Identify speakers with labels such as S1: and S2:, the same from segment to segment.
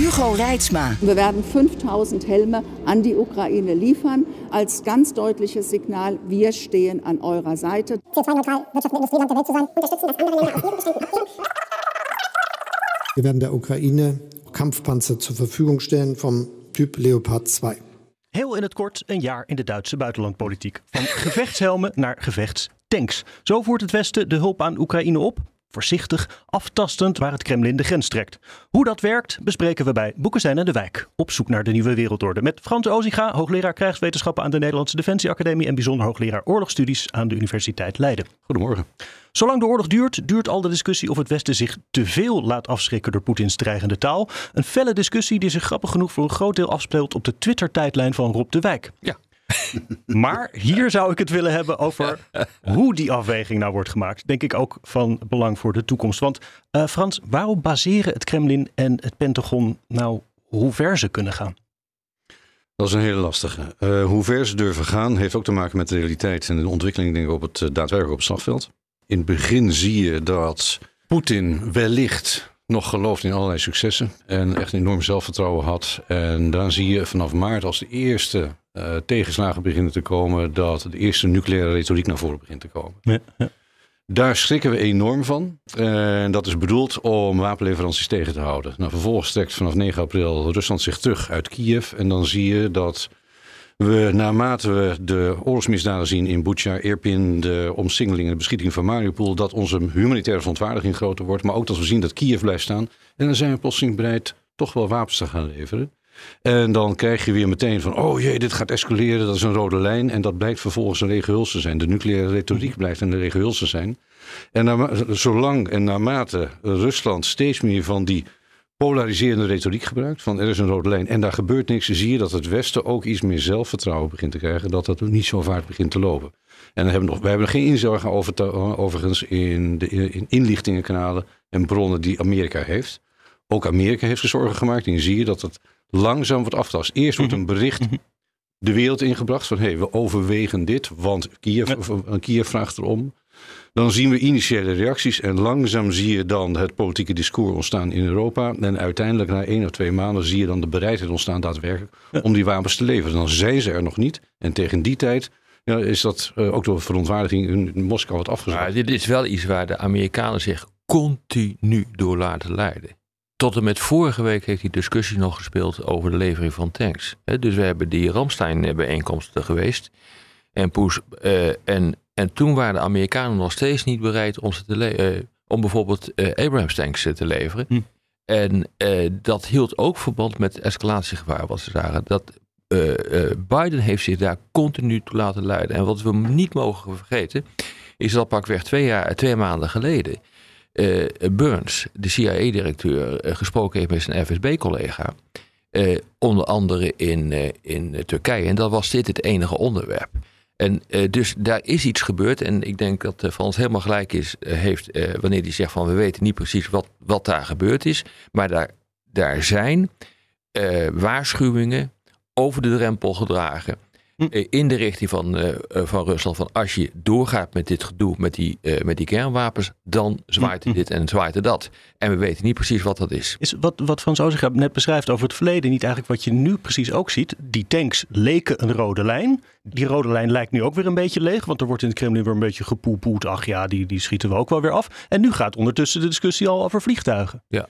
S1: Hugo Reitsma.
S2: Wir werden 5000 Helme an die Ukraine liefern, als ganz deutliches Signal, wir stehen an eurer Seite.
S3: CO2-neutral, Wirtschaft und Industrieland der Welt zu sein, unterstützen, dass andere Länder auf ihren Beständen abgeben.
S4: Wir werden der Ukraine Kampfpanzer zur Verfügung stellen vom Typ Leopard 2.
S5: Heel in het kort een jaar in de Duitse buitenlandpolitiek. Van gevechtshelmen naar gevechtstanks. Zo voert het Westen de hulp aan Oekraïne op. Voorzichtig, aftastend waar het Kremlin de grens trekt. Hoe dat werkt bespreken we bij Boekenstein en de Wijk. Op zoek naar de nieuwe wereldorde. Met Frans Ozinga, hoogleraar krijgswetenschappen aan de Nederlandse Defensieacademie. En bijzonder hoogleraar oorlogsstudies aan de Universiteit Leiden.
S6: Goedemorgen.
S5: Zolang de oorlog duurt, duurt al de discussie of het Westen zich te veel laat afschrikken door Poetins dreigende taal. Een felle discussie die zich grappig genoeg voor een groot deel afspeelt op de Twitter-tijdlijn van Rob de Wijk.
S6: Ja.
S5: Maar hier zou ik het willen hebben over hoe die afweging nou wordt gemaakt. Denk ik ook van belang voor de toekomst. Want uh, Frans, waarom baseren het Kremlin en het Pentagon nou hoe ver ze kunnen gaan?
S6: Dat is een hele lastige. Uh, hoe ver ze durven gaan heeft ook te maken met de realiteit en de ontwikkeling denk ik, op het uh, daadwerkelijk op het slagveld. In het begin zie je dat Poetin wellicht nog gelooft in allerlei successen en echt enorm zelfvertrouwen had. En dan zie je vanaf maart als de eerste uh, tegenslagen beginnen te komen, dat de eerste nucleaire retoriek naar voren begint te komen.
S5: Ja, ja.
S6: Daar schrikken we enorm van. En dat is bedoeld om wapenleveranties tegen te houden. Nou, vervolgens trekt vanaf 9 april Rusland zich terug uit Kiev. En dan zie je dat we naarmate we de oorlogsmisdaden zien in Bucha, Irpin, de omsingeling en de beschieting van Mariupol, dat onze humanitaire verontwaardiging groter wordt. Maar ook dat we zien dat Kiev blijft staan. En dan zijn we plotseling bereid toch wel wapens te gaan leveren. En dan krijg je weer meteen van, oh jee, dit gaat escaleren, dat is een rode lijn. En dat blijkt vervolgens een regenhuls te zijn. De nucleaire retoriek blijft een regenhuls te zijn. En zolang en naarmate Rusland steeds meer van die polariserende retoriek gebruikt, van er is een rode lijn en daar gebeurt niks, zie je dat het Westen ook iets meer zelfvertrouwen begint te krijgen, dat dat niet zo vaart begint te lopen. En dan hebben we nog, wij hebben geen inzage over, te, overigens in de in inlichtingenkanalen en bronnen die Amerika heeft. Ook Amerika heeft er zorgen gemaakt en zie je dat het langzaam wordt aftast. Eerst wordt een bericht de wereld ingebracht van hé, hey, we overwegen dit, want Kiev, Kiev vraagt erom. Dan zien we initiële reacties en langzaam zie je dan het politieke discours ontstaan in Europa. En uiteindelijk na één of twee maanden zie je dan de bereidheid ontstaan daadwerkelijk om die wapens te leveren. Dan zijn ze er nog niet. En tegen die tijd ja, is dat uh, ook door verontwaardiging in Moskou wat afgezet.
S7: Maar dit is wel iets waar de Amerikanen zich continu door laten leiden. Tot en met vorige week heeft die discussie nog gespeeld over de levering van tanks. Dus we hebben die Ramstein-bijeenkomsten geweest. En, Poes, uh, en, en toen waren de Amerikanen nog steeds niet bereid om, ze te uh, om bijvoorbeeld uh, Abrams tanks te leveren. Hm. En dat hield ook verband met escalatiegevaar, wat ze zagen. Dat, Biden heeft zich daar continu toe laten leiden. En wat we niet mogen vergeten, is dat pakweg twee, jaar, twee maanden geleden uh, Burns, de CIA-directeur, uh, gesproken heeft met zijn FSB-collega. Onder andere in, in Turkije. En dan was dit het enige onderwerp. En dus daar is iets gebeurd. En ik denk dat Frans helemaal gelijk is, heeft wanneer hij zegt van we weten niet precies wat, wat daar gebeurd is. Maar daar, daar zijn waarschuwingen over de drempel gedragen. Hm. in de richting van, uh, van Rusland. Van als je doorgaat met dit gedoe, met die, uh, met die kernwapens, dan zwaait hm. dit en zwaait er dat. En we weten niet precies wat dat is.
S5: Is wat, wat Frans Ozega net beschrijft over het verleden niet eigenlijk wat je nu precies ook ziet? Die tanks leken een rode lijn. Die rode lijn lijkt nu ook weer een beetje leeg, want er wordt in het Kremlin weer een beetje gepoepoed. Ach ja, die, die schieten we ook wel weer af. En nu gaat ondertussen de discussie al over vliegtuigen.
S6: Ja,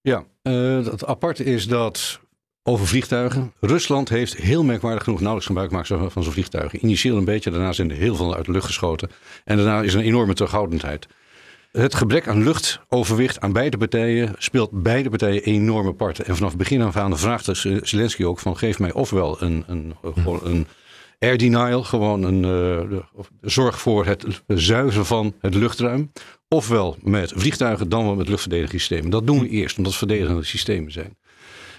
S6: ja uh, het aparte is dat over vliegtuigen. Rusland heeft heel merkwaardig genoeg nauwelijks gebruik gemaakt van zo'n vliegtuigen. Initieel een beetje, daarna zijn er heel veel uit de lucht geschoten. En daarna is er een enorme terughoudendheid. Het gebrek aan luchtoverwicht aan beide partijen speelt beide partijen enorme parten. En vanaf begin af aan vraagt Zelensky ook van geef mij ofwel een, een, een air denial, gewoon een eh, zorg voor het zuiveren van het luchtruim. Ofwel met vliegtuigen, dan wel met luchtverdedigingssystemen. Dat doen we eerst, omdat het verdedigende systemen zijn.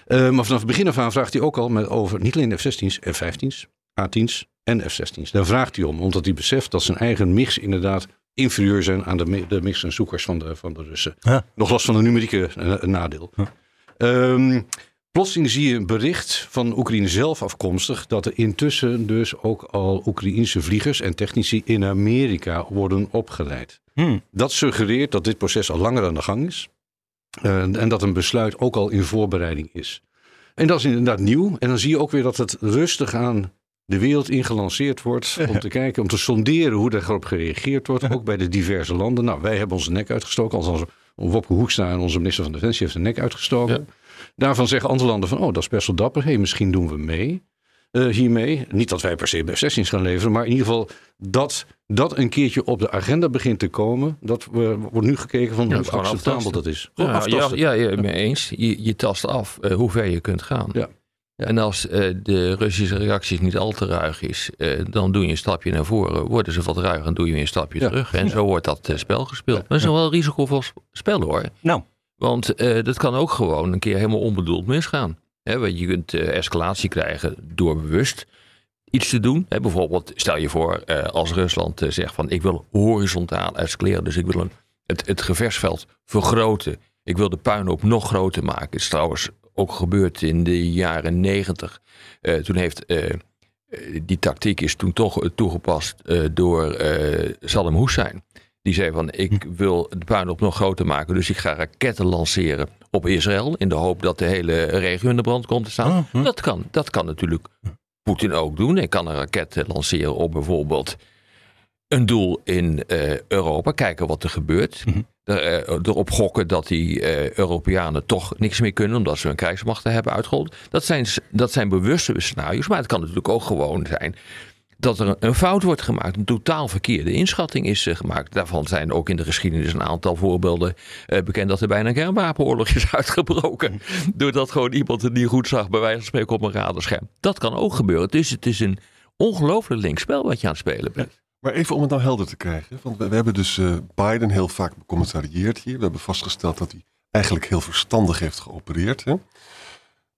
S6: Eh, maar vanaf het begin af aan vraagt hij ook al met over niet alleen de F-16's, F-15's, A-10's en F-16's. Daar vraagt hij om, omdat hij beseft dat zijn eigen mix inderdaad inferieur zijn aan de, de mix en zoekers van de, van de Russen.
S5: Ja.
S6: Nog los van een numerieke eh, nadeel. Ehm, plotseling zie je een bericht van Oekraïne zelf afkomstig dat er intussen dus ook al Oekraïense vliegers en technici in Amerika worden opgeleid.
S5: Hmm.
S6: Dat suggereert dat dit proces al langer aan de gang is. Eh, en dat een besluit ook al in voorbereiding is. En dat is inderdaad nieuw. En dan zie je ook weer dat het rustig aan de wereld ingelanceerd wordt. Om te kijken, om te sonderen hoe daarop gereageerd wordt. Ook bij de diverse landen. Nou, wij hebben onze nek uitgestoken. Althans, Wopke Hoekstra en onze minister van Defensie heeft de nek uitgestoken. Daarvan zeggen andere landen van, oh, dat is best wel dapper. hey, misschien doen we mee hiermee. Niet dat wij per se F-16's gaan leveren, maar in ieder geval dat dat een keertje op de agenda begint te komen. Dat we, wordt nu gekeken van
S7: Ja,
S6: hoe acceptabel dat is.
S7: Ja, ja, ja, ja, mee eens. Je, je tast af eh, hoe ver je kunt gaan.
S6: Ja.
S7: En als eh, de Russische reacties niet al te ruig is, eh, dan doe je een stapje naar voren. Worden ze wat ruiger, dan doe je weer een stapje
S6: Ja.
S7: terug. En zo wordt dat eh, spel gespeeld. Maar het is nog wel een risicovol sp- spel hoor.
S5: Nou,
S7: Want eh, dat kan ook gewoon een keer helemaal onbedoeld misgaan. Hè, want je kunt eh, escalatie krijgen door bewust iets te doen. Hè, bijvoorbeeld, stel je voor eh, als Rusland eh, zegt van ik wil horizontaal escaleren. Dus ik wil een, het, het gevechtsveld vergroten. Ik wil de puinhoop nog groter maken. Het is trouwens ook gebeurd in de jaren negentig. Eh, toen heeft die tactiek is toen toch toegepast door Saddam Hussein. Die zei van ik wil de puinhoop nog groter maken. Dus ik ga raketten lanceren op Israël. In de hoop dat de hele regio in de brand komt te staan. Dat, kan, dat kan natuurlijk Poetin ook doen. Hij kan een raket lanceren op bijvoorbeeld een doel in eh, Europa. Kijken wat er gebeurt. Er, eh, erop gokken dat die eh, Europeanen toch niks meer kunnen. Omdat ze hun krijgsmachten hebben uitgehold. Dat zijn, dat zijn bewuste scenario's. Maar het kan natuurlijk ook gewoon zijn dat er een, fout wordt gemaakt. Een totaal verkeerde inschatting is eh, gemaakt. Daarvan zijn ook in de geschiedenis een aantal voorbeelden eh, bekend dat er bijna een kernwapenoorlog is uitgebroken. Doordat gewoon iemand het niet goed zag, bij wijze van spreken op een radarscherm. Dat kan ook gebeuren. Dus het is een ongelooflijk linkspel wat je aan het spelen bent.
S8: Maar even om het nou helder te krijgen. Want we, we hebben dus eh, Biden heel vaak becommentarieerd hier. We hebben vastgesteld dat hij eigenlijk heel verstandig heeft geopereerd. Hè?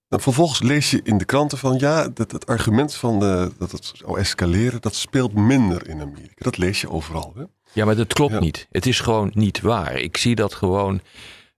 S8: Dan vervolgens lees je in de kranten van ja, dat het argument van de, dat het zou escaleren, dat speelt minder in Amerika. Dat lees je overal. Hè?
S7: Ja, maar dat klopt
S8: Ja.
S7: niet. Het is gewoon niet waar. Ik zie dat gewoon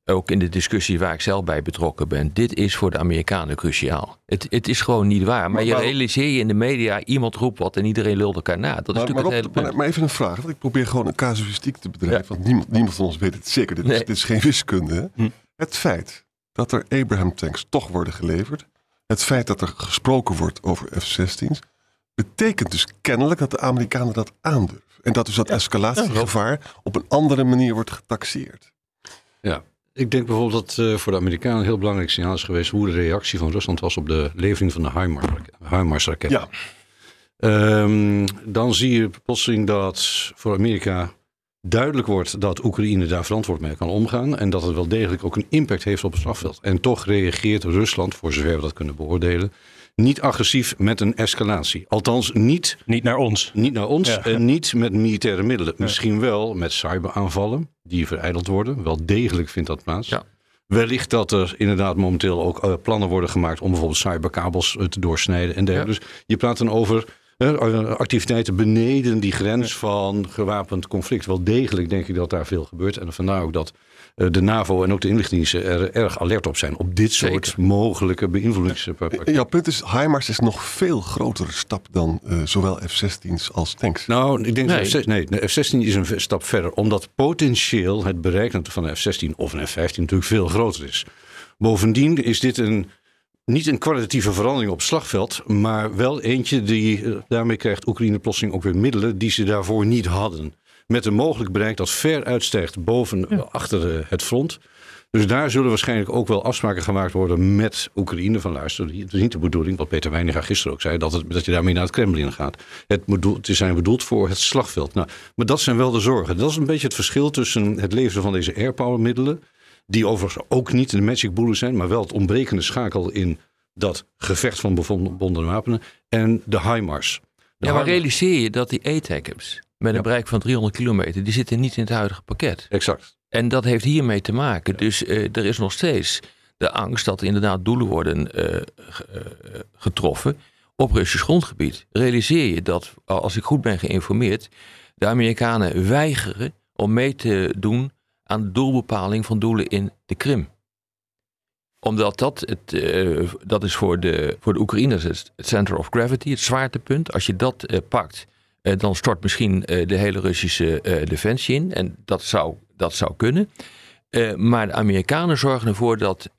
S7: ook in de discussie waar ik zelf bij betrokken ben. Dit is voor de Amerikanen cruciaal. Het, het is gewoon niet waar. Maar,
S8: Maar
S7: je realiseer je in de media, iemand roept wat en iedereen lult elkaar na. Dat is
S8: Maar,
S7: natuurlijk
S8: maar,
S7: het hele
S8: maar, maar even een vraag, want ik probeer gewoon een casuïstiek te bedrijven. Want niemand, niemand van ons weet het zeker. Dit, is, dit is geen wiskunde.
S5: Hm.
S8: Het feit dat er Abraham tanks toch worden geleverd. Het feit dat er gesproken wordt over F-16's. Betekent dus kennelijk dat de Amerikanen dat aandurven. En dat dus dat escalatiegevaar op een andere manier wordt getaxeerd.
S6: Ja. Ik denk bijvoorbeeld dat eh, voor de Amerikanen een heel belangrijk signaal is geweest hoe de reactie van Rusland was op de levering van de HIMARS-raketten.
S8: Ja,
S6: Ehm, dan zie je plotseling dat voor Amerika duidelijk wordt dat Oekraïne daar verantwoord mee kan omgaan. En dat het wel degelijk ook een impact heeft op het slagveld. En toch reageert Rusland, voor zover we dat kunnen beoordelen, niet agressief met een escalatie. Althans, niet,
S5: niet naar ons.
S6: niet naar ons
S5: Ja.
S6: en niet met militaire middelen. Misschien wel met cyberaanvallen die verijdeld worden. Wel degelijk vindt dat plaats.
S7: Ja.
S6: Wellicht dat er inderdaad momenteel ook eh, plannen worden gemaakt om bijvoorbeeld cyberkabels eh, te doorsnijden en dergelijke. Dus je praat dan over activiteiten beneden die grens van gewapend conflict. Wel degelijk denk ik dat daar veel gebeurt. En vandaar ook dat eh, de NAVO en ook de inlichtingendiensten er erg alert op zijn. Op dit soort
S7: Zeker.
S6: mogelijke beïnvloedingspakketten.
S8: Jouw punt is, HIMARS is nog veel grotere stap dan eh, zowel F-16's als tanks.
S6: Nou, ik denk
S7: Nee.
S6: dat F-16, nee, de F-16 is een stap verder. Omdat potentieel het bereik van de F-16 of een F-15 natuurlijk veel groter is. Bovendien is dit een, niet een kwalitatieve verandering op het slagveld. Maar wel eentje die, eh, daarmee krijgt Oekraïne plotseling ook weer middelen die ze daarvoor niet hadden. Met een mogelijk bereik dat ver uitstijgt boven, eh, achter eh, het front. Dus daar zullen waarschijnlijk ook wel afspraken gemaakt worden met Oekraïne. Van luister, het is niet de bedoeling, wat Peter Weininga gisteren ook zei, dat, het, dat je daarmee naar het Kremlin gaat. Het, bedoel, het zijn bedoeld voor het slagveld. Nou, maar dat zijn wel de zorgen. Dat is een beetje het verschil tussen het leveren van deze airpower middelen. Die overigens ook niet de magic bullet zijn, maar wel het ontbrekende schakel in dat gevecht van bevondene wapenen. En de HIMARS.
S7: Ja, maar realiseer je dat die ATACMS met een bereik van 300 kilometer, die zitten niet in het huidige pakket.
S6: Exact.
S7: En dat heeft hiermee te maken. Dus uh, er is nog steeds de angst dat er inderdaad doelen worden uh, getroffen op Russisch grondgebied. Realiseer je dat, als ik goed ben geïnformeerd, de Amerikanen weigeren om mee te doen aan doelbepaling van doelen in de Krim omdat dat, het, uh, dat is voor de, voor de Oekraïners het center of gravity, het zwaartepunt. Als je dat uh, pakt, uh, dan stort misschien de hele Russische defensie in. En dat zou, dat zou kunnen. maar de Amerikanen zorgen ervoor dat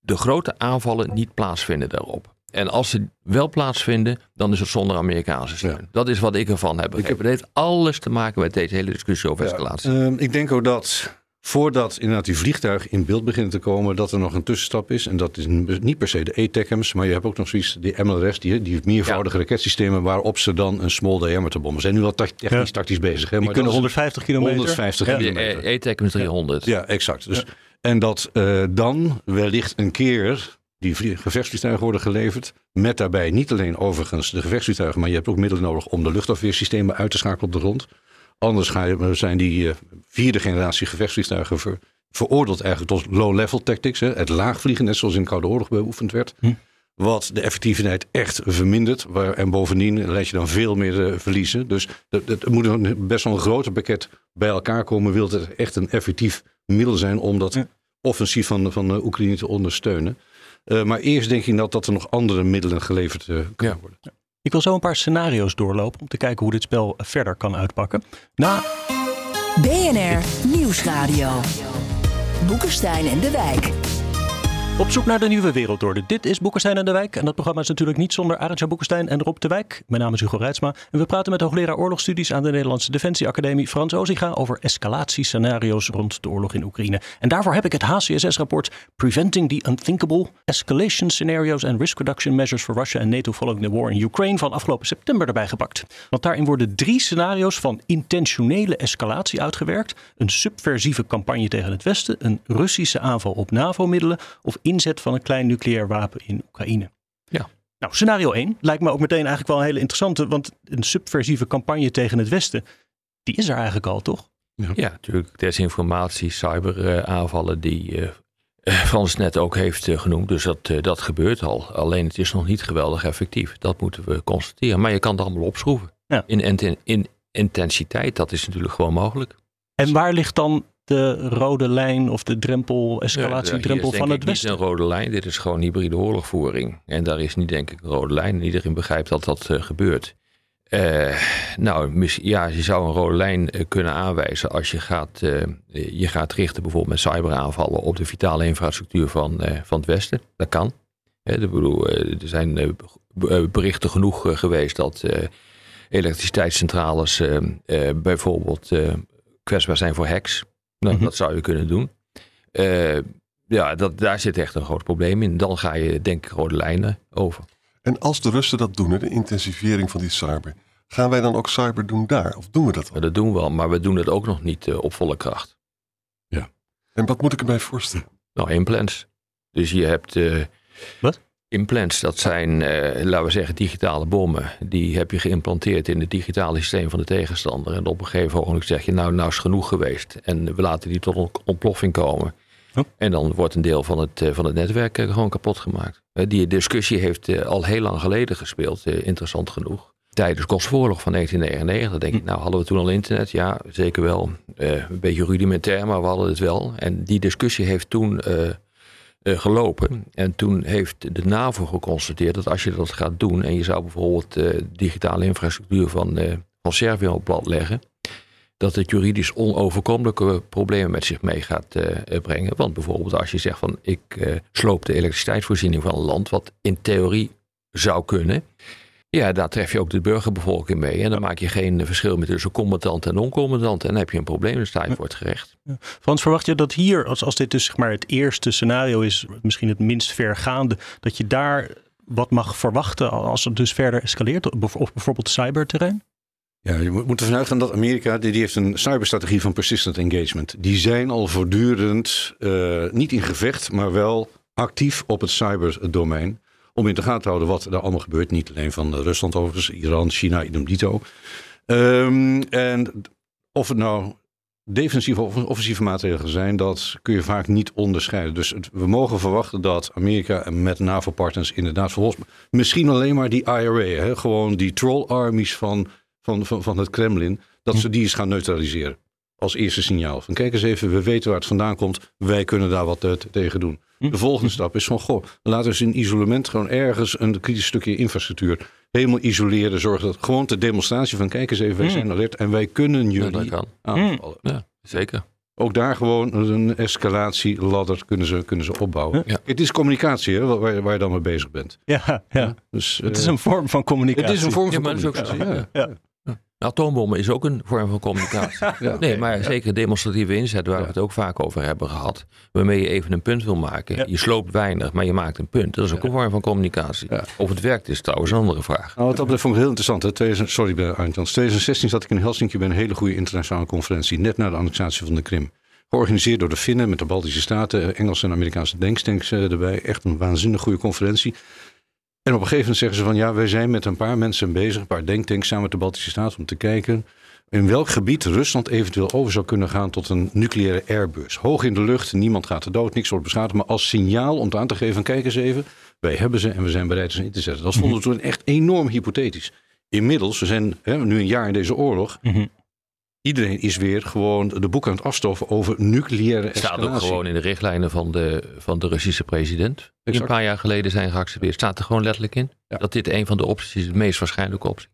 S7: de grote aanvallen niet plaatsvinden daarop. En als ze wel plaatsvinden, dan is het zonder Amerikaanse steun. Ja. Dat is wat ik ervan heb. Ik heb het heeft alles te maken met deze hele discussie over escalatie.
S6: Ja, ik denk ook dat Voordat inderdaad die vliegtuigen in beeld beginnen te komen, dat er nog een tussenstap is. En dat is niet per se de ATACMS, maar je hebt ook nog zoiets, die MLRS, die, die meervoudige ja. raketsystemen waarop ze dan een small diameter bommen. Ze zijn nu wel technisch ja. tactisch bezig. Hè,
S5: die
S6: maar
S5: kunnen 150 kilometer.
S6: 150
S7: ja.
S6: kilometer.
S7: De ATACMS 300.
S6: Ja, exact. Dus, En dat uh, dan wellicht een keer die gevechtsvliegtuigen worden geleverd. Met daarbij niet alleen overigens de gevechtsvliegtuigen, maar je hebt ook middelen nodig om de luchtafweersystemen uit te schakelen op de grond. Anders ga je, zijn die uh, vierde generatie gevechtsvliegtuigen ver, veroordeeld eigenlijk tot low-level tactics. Hè, het laagvliegen, net zoals in de Koude Oorlog beoefend werd. Hm. Wat de effectiviteit echt vermindert. Waar, en bovendien leid je dan veel meer uh, verliezen. Dus het moet een, best wel een groter pakket bij elkaar komen. Wil het echt een effectief middel zijn om dat offensief van, van Oekraïne te ondersteunen. Uh, maar eerst denk ik dat, dat er nog andere middelen geleverd kunnen ja. worden.
S5: Ik wil zo een paar scenario's doorlopen om te kijken hoe dit spel verder kan uitpakken. Na
S1: BNR Nieuwsradio. Boekenstein en de Wijk.
S5: Op zoek naar de nieuwe wereldorde. Dit is Boekenstein en de Wijk. En dat programma is natuurlijk niet zonder Arendtje Boekenstein en Rob de Wijk. Mijn naam is Hugo Reitsma. En we praten met hoogleraar oorlogsstudies aan de Nederlandse Defensieacademie Frans Ozinga over escalatiescenario's rond de oorlog in Oekraïne. En daarvoor heb ik het HCSS-rapport Preventing the Unthinkable Escalation Scenarios and Risk Reduction Measures for Russia and NATO Following the War in Ukraine van afgelopen september erbij gepakt. Want daarin worden drie scenario's van intentionele escalatie uitgewerkt. Een subversieve campagne tegen het Westen, een Russische aanval op NAVO-middelen of inzet van een klein nucleair wapen in Oekraïne.
S7: Ja.
S5: Nou, scenario 1 lijkt me ook meteen eigenlijk wel een hele interessante, want een subversieve campagne tegen het Westen, die is er eigenlijk al, toch?
S7: Ja, natuurlijk. Desinformatie, cyberaanvallen, die uh, Frans net ook heeft uh, genoemd. Dus dat, uh, dat gebeurt al. Alleen het is nog niet geweldig effectief. Dat moeten we constateren. Maar je kan het allemaal opschroeven. Ja. In, in, in intensiteit, dat is natuurlijk gewoon mogelijk.
S5: En waar ligt dan de rode lijn of de drempel, escalatiedrempel
S7: ja,
S5: van het Westen?
S7: Dit is een rode lijn, dit is gewoon hybride oorlogvoering. En daar is niet denk ik een rode lijn. En iedereen begrijpt dat dat uh, gebeurt. Uh, nou, ja, je zou een rode lijn uh, kunnen aanwijzen als je gaat, je gaat richten bijvoorbeeld met cyberaanvallen op de vitale infrastructuur van, van het Westen. Dat kan. Bedoel, er zijn berichten genoeg geweest dat elektriciteitscentrales bijvoorbeeld kwetsbaar zijn voor hacks. Nou, mm-hmm. dat zou je kunnen doen. Uh, ja, dat, daar zit echt een groot probleem in. Dan ga je denk ik rode lijnen over.
S8: En als de Russen dat doen, de intensivering van die cyber, gaan wij dan ook cyber doen daar? Of doen we dat al?
S7: Ja, dat doen we wel, maar we doen het ook nog niet uh, op volle kracht.
S8: Ja. En wat moet ik erbij voorstellen?
S7: Nou, implants. Dus je hebt... Uh,
S5: wat?
S7: Implants, dat zijn, uh, laten we zeggen, digitale bommen. Die heb je geïmplanteerd in het digitale systeem van de tegenstander. En op een gegeven moment zeg je, nou, nou is genoeg geweest. En we laten die tot een ontploffing komen. En dan wordt een deel van het, van het netwerk gewoon kapot gemaakt. Die discussie heeft al heel lang geleden gespeeld, interessant genoeg. Tijdens Kosovo-oorlog van 1999, dan denk ik, hm. nou hadden we toen al internet? Ja, zeker wel. Uh, een beetje rudimentair, maar we hadden het wel. En die discussie heeft toen uh, uh, gelopen. En toen heeft de NAVO geconstateerd dat als je dat gaat doen en je zou bijvoorbeeld uh, digitale infrastructuur van, uh, van Servië op plat leggen, dat het juridisch onoverkomelijke problemen met zich mee gaat brengen. Want bijvoorbeeld als je zegt van ik sloop de elektriciteitsvoorziening van een land, wat in theorie zou kunnen. Ja, daar tref je ook de burgerbevolking mee. En dan maak je geen verschil meer tussen combatant en non-combatant. En dan heb je een probleem, dan sta je voor het gerecht.
S5: Ja. Frans, verwacht je dat hier, als, als dit dus zeg maar het eerste scenario is, misschien het minst vergaande, dat je daar wat mag verwachten als het dus verder escaleert, op bijvoorbeeld cyberterrein?
S6: Ja, je moet ervan uitgaan dat Amerika, die, die heeft een cyberstrategie van persistent engagement. Die zijn al voortdurend, uh, niet in gevecht, maar wel actief op het cyberdomein om in de gaten te houden wat er allemaal gebeurt. Niet alleen van eh, Rusland overigens, Iran, China, idem dito. Ehm, en of het nou defensieve of offensieve maatregelen zijn, dat kun je vaak niet onderscheiden. Dus het- we mogen verwachten dat Amerika met NAVO-partners inderdaad vervolgens, misschien alleen maar die IRA, hè, gewoon die troll armies van, van, van, van het Kremlin, dat ze die eens gaan neutraliseren. Als eerste signaal. Van kijk eens even, we weten waar het vandaan komt. Wij kunnen daar wat tegen doen. De volgende stap is van, goh, laten we eens in isolement gewoon ergens een kritisch stukje infrastructuur helemaal isoleren. Zorgen dat gewoon de demonstratie van, kijk eens even, wij zijn alert en wij kunnen
S7: Ja, dat
S6: jullie
S7: kan.
S6: aanvallen.
S7: Ja, zeker.
S6: Ook daar gewoon een escalatieladder kunnen ze, kunnen ze opbouwen.
S7: Ja.
S6: Het is communicatie hè, waar, waar je dan mee bezig bent.
S5: Ja, ja.
S6: Dus,
S5: Het
S6: eh,
S5: is een vorm van communicatie.
S6: het is een vorm
S7: Ja,
S6: van
S7: maar dat is ook zo.
S6: communicatie.
S7: Ja.
S6: Ja.
S7: Atoombommen is ook een vorm van communicatie.
S6: Ja.
S7: Nee, maar zeker demonstratieve inzet, waar we het ook vaak over hebben gehad. Waarmee je even een punt wil maken.
S5: Ja.
S7: Je sloopt weinig, maar je maakt een punt. Dat is ook een vorm van communicatie.
S6: Ja.
S7: Of het werkt is trouwens een andere vraag.
S6: Nou, wat dat betreft vond ik heel interessant. Hè. 2000 sorry, bij Arntjans. 2016 zat ik in Helsinki bij een hele goede internationale conferentie. Net na de annexatie van de Krim. Georganiseerd door de Finnen met de Baltische Staten, eh, Engelse en Amerikaanse denktanks eh, erbij. Echt een waanzinnig goede conferentie. En op een gegeven moment zeggen ze van ja, wij zijn met een paar mensen bezig, een paar denktanks samen met de Baltische Staten om te kijken in welk gebied Rusland eventueel over zou kunnen gaan tot een nucleaire airbus. Hoog in de lucht, niemand gaat er dood, niks wordt beschadigd, maar als signaal om het aan te geven, kijk eens even, wij hebben ze en we zijn bereid ze in te zetten. Dat vonden we toen echt enorm hypothetisch. Inmiddels, we zijn hè, nu een jaar in deze oorlog,
S5: Mhm.
S6: Iedereen is weer gewoon de boek aan het afstoffen over nucleaire
S7: Het staat ook
S6: escalatie.
S7: gewoon in de richtlijnen van de, van de Russische president. Die een paar jaar geleden zijn geaccepteerd. Staat er gewoon letterlijk in.
S6: Ja.
S7: Dat dit een van de opties is, de meest waarschijnlijke optie.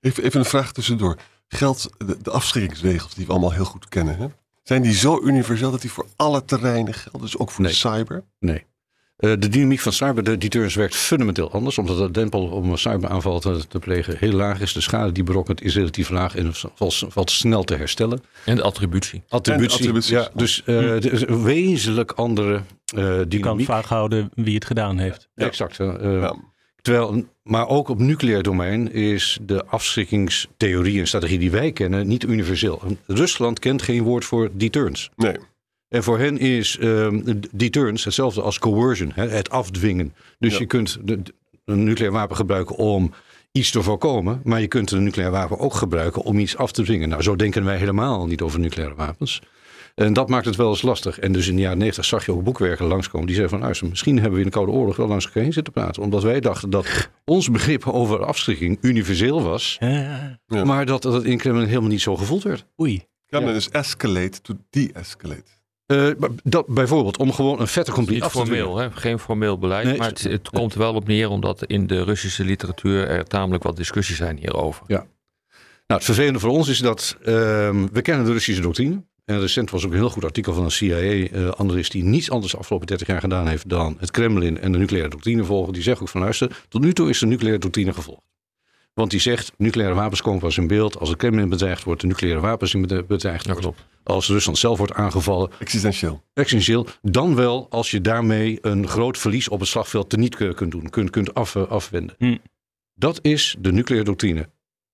S8: Even, even een vraag tussendoor. Geldt de, de afschrikkingsregels die we allemaal heel goed kennen, hè? zijn die zo universeel dat die voor alle terreinen gelden? Dus ook voor
S6: Nee.
S8: de cyber?
S6: Nee. Eh, de dynamiek van cyber, de deterrence werkt fundamenteel anders. Omdat de drempel om een cyberaanval te, te plegen heel laag is. De schade die berokkent is relatief laag en valt, valt snel te herstellen.
S7: En de attributie.
S6: Attributie, ja, dus eh, het is een wezenlijk andere eh
S5: Je kan
S6: dynamiek.
S5: vaak houden wie het gedaan heeft.
S6: Exact. eh,
S8: Ja.
S6: Terwijl, maar ook op nucleair domein is de afschrikkingstheorie en strategie die wij kennen niet universeel. Rusland kent geen woord voor deterrence.
S8: Nee.
S6: En voor hen is ehm, deterrence hetzelfde als coercion, hè, het afdwingen. Dus
S8: Ja.
S6: je kunt de, de- een nucleair wapen gebruiken om iets te voorkomen, maar je kunt een nucleair wapen ook gebruiken om iets af te dwingen. Nou, zo denken wij helemaal niet over nucleaire wapens. En dat maakt het wel eens lastig. En dus in de jaren 90 zag je ook boekwerken langskomen die zeiden van, luister, misschien hebben we in de Koude Oorlog wel langs elkaar heen zitten praten. Omdat wij dachten dat ons begrip over afschrikking universeel was,
S5: Ja.
S8: Ja.
S6: maar dat dat in Kremlin helemaal niet zo gevoeld werd.
S5: Oei.
S8: Kremlin is escalate to de-escalate.
S6: Eh, dat, bijvoorbeeld om gewoon een vette complete
S7: Niet
S6: af te
S7: formeel, hè? geen formeel beleid.
S6: Nee,
S7: maar het, het komt er wel op neer omdat in de Russische literatuur er tamelijk wat discussies zijn hierover.
S6: Nou, het vervelende voor ons is dat ehm, we kennen de Russische doctrine. En recent was ook een heel goed artikel van een CIA-analyst die niets anders de afgelopen 30 jaar gedaan heeft dan het Kremlin en de nucleaire doctrine volgen. Die zegt ook van luister, tot nu toe is de nucleaire doctrine gevolgd. Want die zegt, nucleaire wapens komen pas in beeld als het Kremlin bedreigd wordt, de nucleaire wapens bedreigd
S7: Ja, klopt.
S6: Als Rusland zelf wordt aangevallen,
S8: Existentieel.
S6: essentieel. Dan wel als je daarmee een groot verlies op het slagveld teniet kun- kunt doen, kunt, kunt af, eh, afwenden.
S5: Hm.
S6: Dat is de nucleaire doctrine.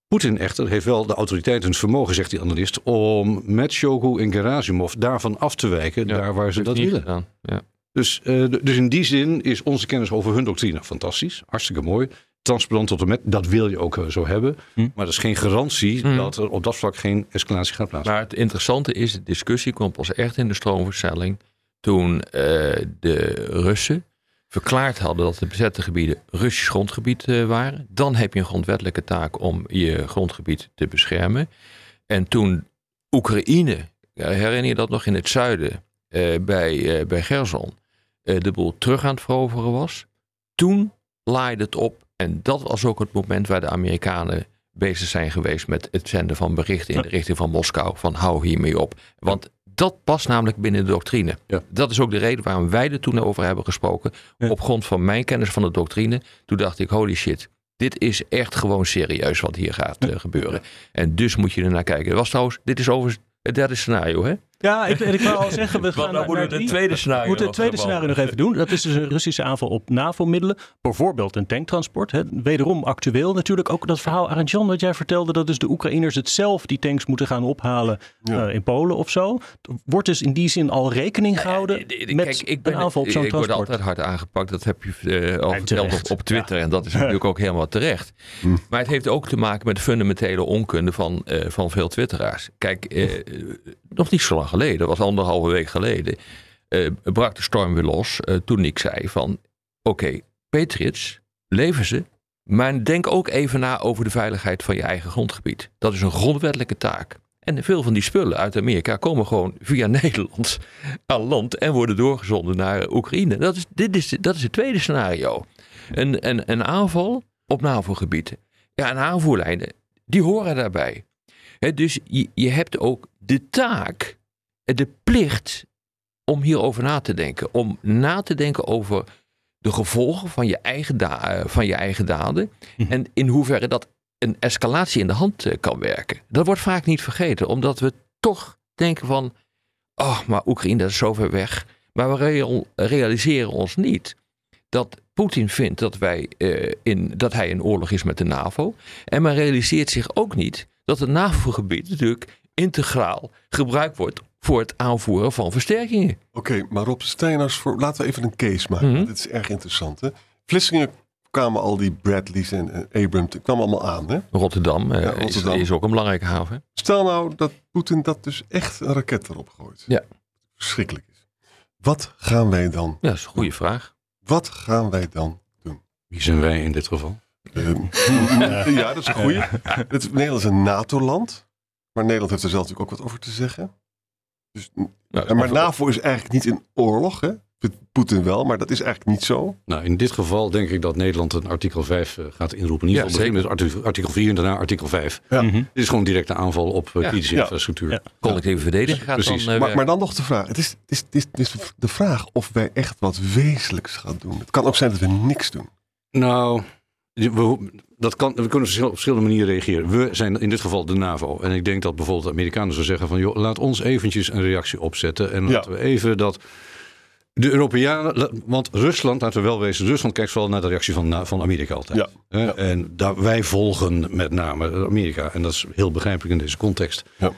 S6: Poetin echter heeft wel de autoriteit en het vermogen, zegt die analist, om met Shoigu en Gerasimov daarvan af te wijken,
S7: Ja,
S6: daar waar ze dat willen.
S7: Ja.
S6: Dus, eh, dus in die zin is onze kennis over hun doctrine fantastisch, hartstikke mooi. Transparant tot en met, dat wil je ook eh, zo hebben.
S5: Hm.
S6: Maar dat is geen garantie
S7: Hm.
S6: dat er op dat vlak geen escalatie gaat plaatsvinden.
S7: Maar het interessante is, de discussie kwam pas echt in de stroomversnelling toen eh, de Russen verklaard hadden dat de bezette gebieden Russisch grondgebied eh, waren. Dan heb je een grondwettelijke taak om je grondgebied te beschermen. En toen Oekraïne, herinner je dat nog in het zuiden bij, bij Gerson, de boel terug aan het veroveren was. Toen laaide het op en dat was ook het moment waar de Amerikanen bezig zijn geweest met het zenden van berichten in de richting van Moskou. Van hou hiermee op. Want dat past namelijk binnen de doctrine.
S6: Ja.
S7: Dat is ook de reden waarom wij er toen over hebben gesproken.
S5: Ja.
S7: Op grond van mijn kennis van de doctrine. Toen dacht ik, holy shit. Dit is echt gewoon serieus wat hier gaat eh, gebeuren. En dus moet je er naar kijken. Dat was trouwens, dit is overigens het derde scenario. Hè?
S5: Ja, ik, ik wou al zeggen, we gaan naar,
S7: moeten het tweede scenario
S5: we moeten het tweede
S7: nog
S5: scenario nog even doen. Dat is dus een Russische aanval op NAVO-middelen. Bijvoorbeeld een tanktransport. Hè. Wederom actueel natuurlijk. Ook dat verhaal, Arantjan, wat jij vertelde... dat dus de Oekraïners het zelf die tanks moeten gaan ophalen
S8: Ja.
S5: eh, in Polen of zo. Wordt dus in die zin al rekening gehouden
S7: Eh, eh,
S5: met
S7: Kijk, ik ben,
S5: een aanval op zo'n
S7: ik word
S5: transport?
S7: altijd hard aangepakt. Dat heb je al verteld op, op Twitter. En dat is natuurlijk ook helemaal terecht. Maar het heeft ook te maken met fundamentele onkunde van, eh, van veel twitteraars. Kijk, eh, nog niet zo lang geleden, was anderhalve week geleden, eh, brak de storm weer los eh, toen ik zei van, oké, Patriots, leven ze, maar denk ook even na over de veiligheid van je eigen grondgebied. Dat is een grondwettelijke taak. En veel van die spullen uit Amerika komen gewoon via Nederland aan land en worden doorgezonden naar Oekraïne. Dat is, dit is, dat is het tweede scenario. Een, een, een aanval op NAVO-gebied. Ja, en aanvoerlijnen, die horen daarbij. Dus je, je hebt ook de taak, de plicht om hierover na te denken. Om na te denken over de gevolgen van je eigen, da- eh, van je eigen daden. En in hoeverre dat een escalatie in de hand eh, kan werken. Dat wordt vaak niet vergeten, omdat we toch denken van... Oh, maar Oekraïne dat is zo ver weg. Maar we real- realiseren ons niet dat Poetin vindt dat, wij, eh, in, dat hij in oorlog is met de NAVO. En men realiseert zich ook niet dat het NAVO-gebied natuurlijk integraal gebruikt wordt voor het aanvoeren van versterkingen.
S8: Oké, maar Rob, eens voor, laten we even een case maken.
S7: Mhm.
S8: Dit is erg interessant. Hè? Vlissingen kwamen al die Bradleys en eh, Abrams, die kwamen allemaal aan. Hè?
S7: Rotterdam, eh,
S8: Ja, Rotterdam.
S7: Is, is ook een belangrijke haven.
S8: Stel nou dat Poetin dat dus echt een raket erop gooit.
S7: Ja.
S8: Verschrikkelijk is. Wat gaan wij dan?
S7: Ja, dat is een goede vraag.
S8: Wat gaan wij dan doen?
S6: Wie zijn wij in dit geval?
S8: Ehm, ja, dat is een goeie. Het, Nederland is een NATO-land. Maar Nederland heeft er zelf natuurlijk ook wat over te zeggen. Dus,
S7: Nou,
S8: maar NAVO is eigenlijk niet in oorlog. Hè? Poetin wel, maar dat is eigenlijk niet zo.
S6: Nou, in dit geval denk ik dat Nederland een artikel 5 eh, gaat inroepen. In ieder
S7: Ja,
S6: geval beginnen met artikel, artikel 4 en daarna artikel 5.
S8: Ja.
S5: Mhm.
S6: Dit is gewoon een directe aanval op eh,
S7: Ja.
S6: kritische
S8: Ja.
S6: infrastructuur.
S5: Ja.
S7: Collectieve verdediging gaat
S6: Precies.
S7: dan eh,
S8: Maar, maar dan nog de vraag. Het is, het, is, het, is, het is de vraag of wij echt wat wezenlijks gaan doen. Het kan ook zijn dat we niks doen.
S6: Nou, we, dat kan, we kunnen op verschil- op verschillende manieren reageren. We zijn in dit geval de NAVO. En ik denk dat bijvoorbeeld de Amerikanen zullen zeggen van... joh, laat ons eventjes een reactie opzetten. En
S8: Ja.
S6: laten we even dat... De Europeanen, want Rusland, laten we wel wezen, Rusland kijkt vooral naar de reactie van, van Amerika altijd.
S8: Ja.
S6: Hè?
S8: Ja.
S6: En daar, wij volgen met name Amerika. En dat is heel begrijpelijk in deze context.
S8: Ja.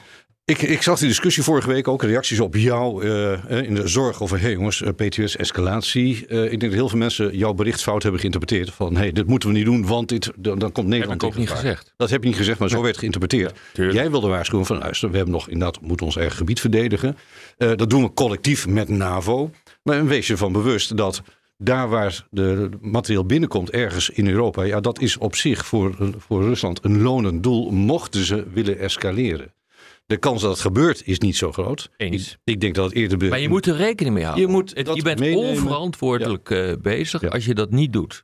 S6: Ik, ik zag die discussie vorige week ook, reacties op jou eh, in de zorg over, hé hey jongens, eh, PTS escalatie. Eh, ik denk dat heel veel mensen jouw bericht fout hebben geïnterpreteerd. Van, hé, hey, dit moeten we niet doen, want dit, dan, dan komt
S7: heb
S6: Nederland
S7: ik ook
S6: tegen
S7: niet gezegd.
S6: Dat heb je niet gezegd, maar zo werd geïnterpreteerd. Jij wilde waarschuwen van, luister, we hebben nog inderdaad, moeten ons eigen gebied verdedigen. Dat doen we collectief met NAVO. Maar wees je ervan bewust dat daar waar de materieel binnenkomt, ergens in Europa, ja, dat is op zich voor, voor Rusland een lonend doel, mochten ze willen escaleren. De kans dat het gebeurt is niet zo groot.
S7: Eens.
S6: Ik, ik denk dat het eerder... be-
S7: Maar je moet er rekening mee houden.
S6: Je moet
S7: Het- je bent
S6: meenemen.
S7: onverantwoordelijk eh, bezig
S6: Ja.
S7: als je dat niet doet.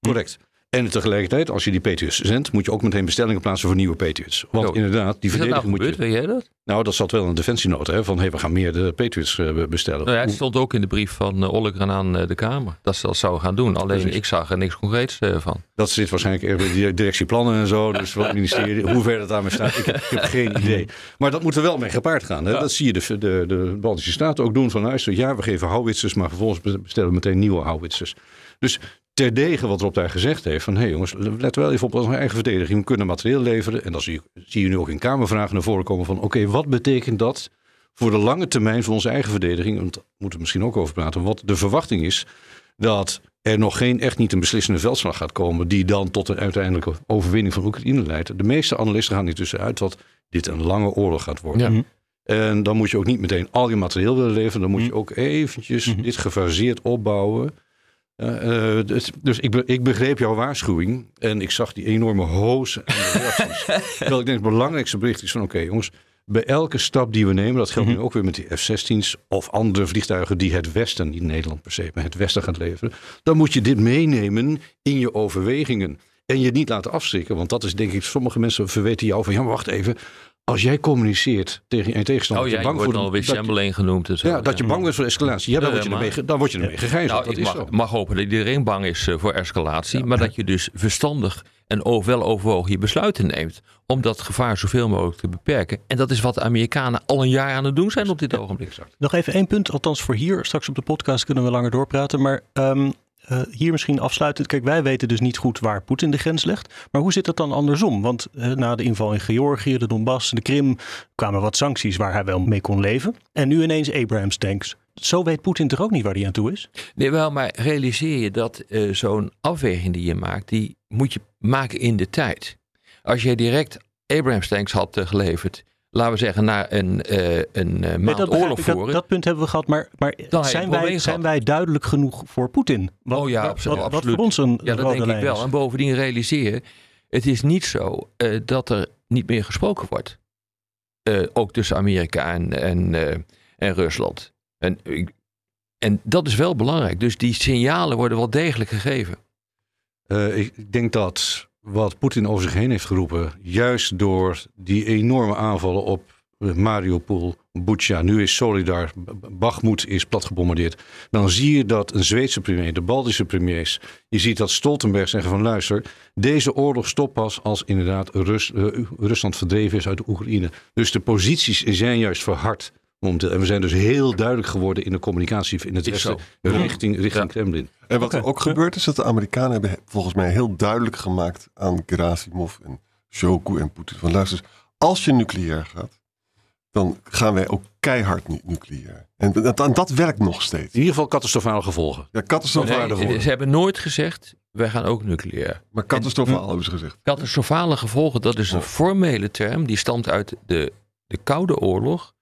S6: Correct. En tegelijkertijd, als je die Patriots zendt, moet je ook meteen bestellingen plaatsen voor nieuwe Patriots. Want inderdaad, die
S7: dat nou
S6: verdediging moet
S7: gebeurd?
S6: je...
S7: Weet jij dat?
S6: Nou, dat zat wel in een defensienota, hè, van hey, we gaan meer de Patriots eh, bestellen.
S7: Nou ja, het stond ook in de brief van uh, aan eh, de Kamer. Dat ze dat zou gaan doen. Alleen
S6: Precies.
S7: ik zag er niks concreets van.
S6: Dat zit waarschijnlijk in de directieplannen en zo. Dus het ministerie, hoe ver dat daarmee staat, ik heb, ik heb geen idee. Maar dat moet er wel mee gepaard gaan. Hè? Dat zie je de, de, de Baltische Staten ook doen. Van luister, ja, we geven houwitsers, maar vervolgens bestellen we meteen nieuwe houwitsers. Dus terdege wat Rob daar gezegd heeft. Van hé hey jongens, let wel even op onze eigen verdediging. We kunnen materieel leveren. En dan zie je, zie je nu ook in Kamervragen naar voren komen van... oké, wat betekent dat voor de lange termijn van onze eigen verdediging? Want daar moeten we misschien ook over praten. Wat de verwachting is dat er nog geen echt niet een beslissende veldslag gaat komen... die dan tot een uiteindelijke overwinning van Oekraïne leidt. De meeste analisten gaan intussen uit dat dit een lange oorlog gaat worden.
S7: Ja.
S6: En dan moet je ook niet meteen al je materieel willen leveren. Dan moet je ook eventjes dit gefaseerd opbouwen... Uh, uh, dus dus ik, be, ik, begreep jouw waarschuwing en ik zag die enorme hoos en de reacties. Terwijl ik denk het belangrijkste bericht is van oké okay, jongens, bij elke stap die we nemen, dat geldt nu ook weer met die F-16's of andere vliegtuigen die het Westen, niet Nederland per se, maar het Westen gaat leveren, dan moet je dit meenemen in je overwegingen. En je niet laten afschrikken, want dat is denk ik, sommige mensen verweten jou van ja maar wacht even, als jij communiceert tegen je tegenstander...
S7: Oh ja,
S6: je bang
S7: wordt
S6: voor
S7: alweer Chamberlain genoemd. En zo.
S6: ja, dat je bang bent voor escalatie. Ja, dan
S7: Ja,
S6: word je ermee, dan word je ermee gegijzeld.
S7: Nou,
S6: dat
S7: ik
S6: is
S7: mag,
S6: zo.
S7: mag hopen dat iedereen bang is eh, voor escalatie. Maar dat je dus verstandig en wel overwogen je besluiten neemt. Om dat gevaar zoveel mogelijk te beperken. En dat is wat de Amerikanen al een jaar aan het doen zijn op dit ogenblik.
S5: Nog even één punt, althans voor hier. Straks op de podcast kunnen we langer doorpraten. Maar ehm, eh, hier misschien afsluitend. Kijk, wij weten dus niet goed waar Poetin de grens legt. Maar hoe zit het dan andersom? Want eh, na de inval in Georgië, de Donbass, de Krim... kwamen wat sancties waar hij wel mee kon leven. En nu ineens Abrams tanks. Zo weet Poetin toch ook niet waar hij aan toe is?
S7: Nee, wel, maar realiseer je dat eh, zo'n afweging die je maakt, die moet je maken in de tijd. Als je direct Abrams tanks had geleverd, laten we zeggen, na een, eh, een eh,
S5: Nee, dat,
S7: oorlog
S5: ik, dat,
S7: voeren.
S5: dat punt hebben we gehad. Maar, maar zijn, wij, zijn
S7: gehad.
S5: wij duidelijk genoeg voor Poetin? Wat,
S7: oh ja,
S5: wat,
S7: absoluut.
S5: wat, wat voor ons een
S7: Ja, dat denk ik wel.
S5: is.
S7: En bovendien realiseer, het is niet zo eh, dat er niet meer gesproken wordt. Eh, ook tussen Amerika en, en, eh, en Rusland. En, en dat is wel belangrijk. Dus die signalen worden wel degelijk gegeven.
S6: Eh, ik denk dat wat Poetin over zich heen heeft geroepen, juist door die enorme aanvallen op Mariupol, Bucha, nu is Solidar, B- B- Bakhmut is platgebombardeerd. Dan zie je dat een Zweedse premier, de Baltische premiers, je ziet dat Stoltenberg zeggen van luister, deze oorlog stopt pas als inderdaad eh, Rusland verdreven is uit de Oekraïne. Dus de posities zijn juist verhard. Momenteel. En we zijn dus heel duidelijk geworden in de communicatie in het westen richting, richting Kremlin.
S8: En wat er ook gebeurt is dat de Amerikanen hebben volgens mij heel duidelijk gemaakt aan Gerasimov en Shoku en Poetin. Van luister, als je nucleair gaat, dan gaan wij ook keihard nu- nucleair. En dat, en dat werkt nog steeds.
S6: In ieder geval catastrofale gevolgen.
S8: Ja, catastrofaal.
S7: Nee,
S6: woorden.
S7: ze hebben nooit gezegd, wij gaan ook nucleair.
S8: maar catastrofaal hebben ze gezegd.
S7: Catastrofale gevolgen, dat is een formele term. Die stamt uit de, de Koude Oorlog.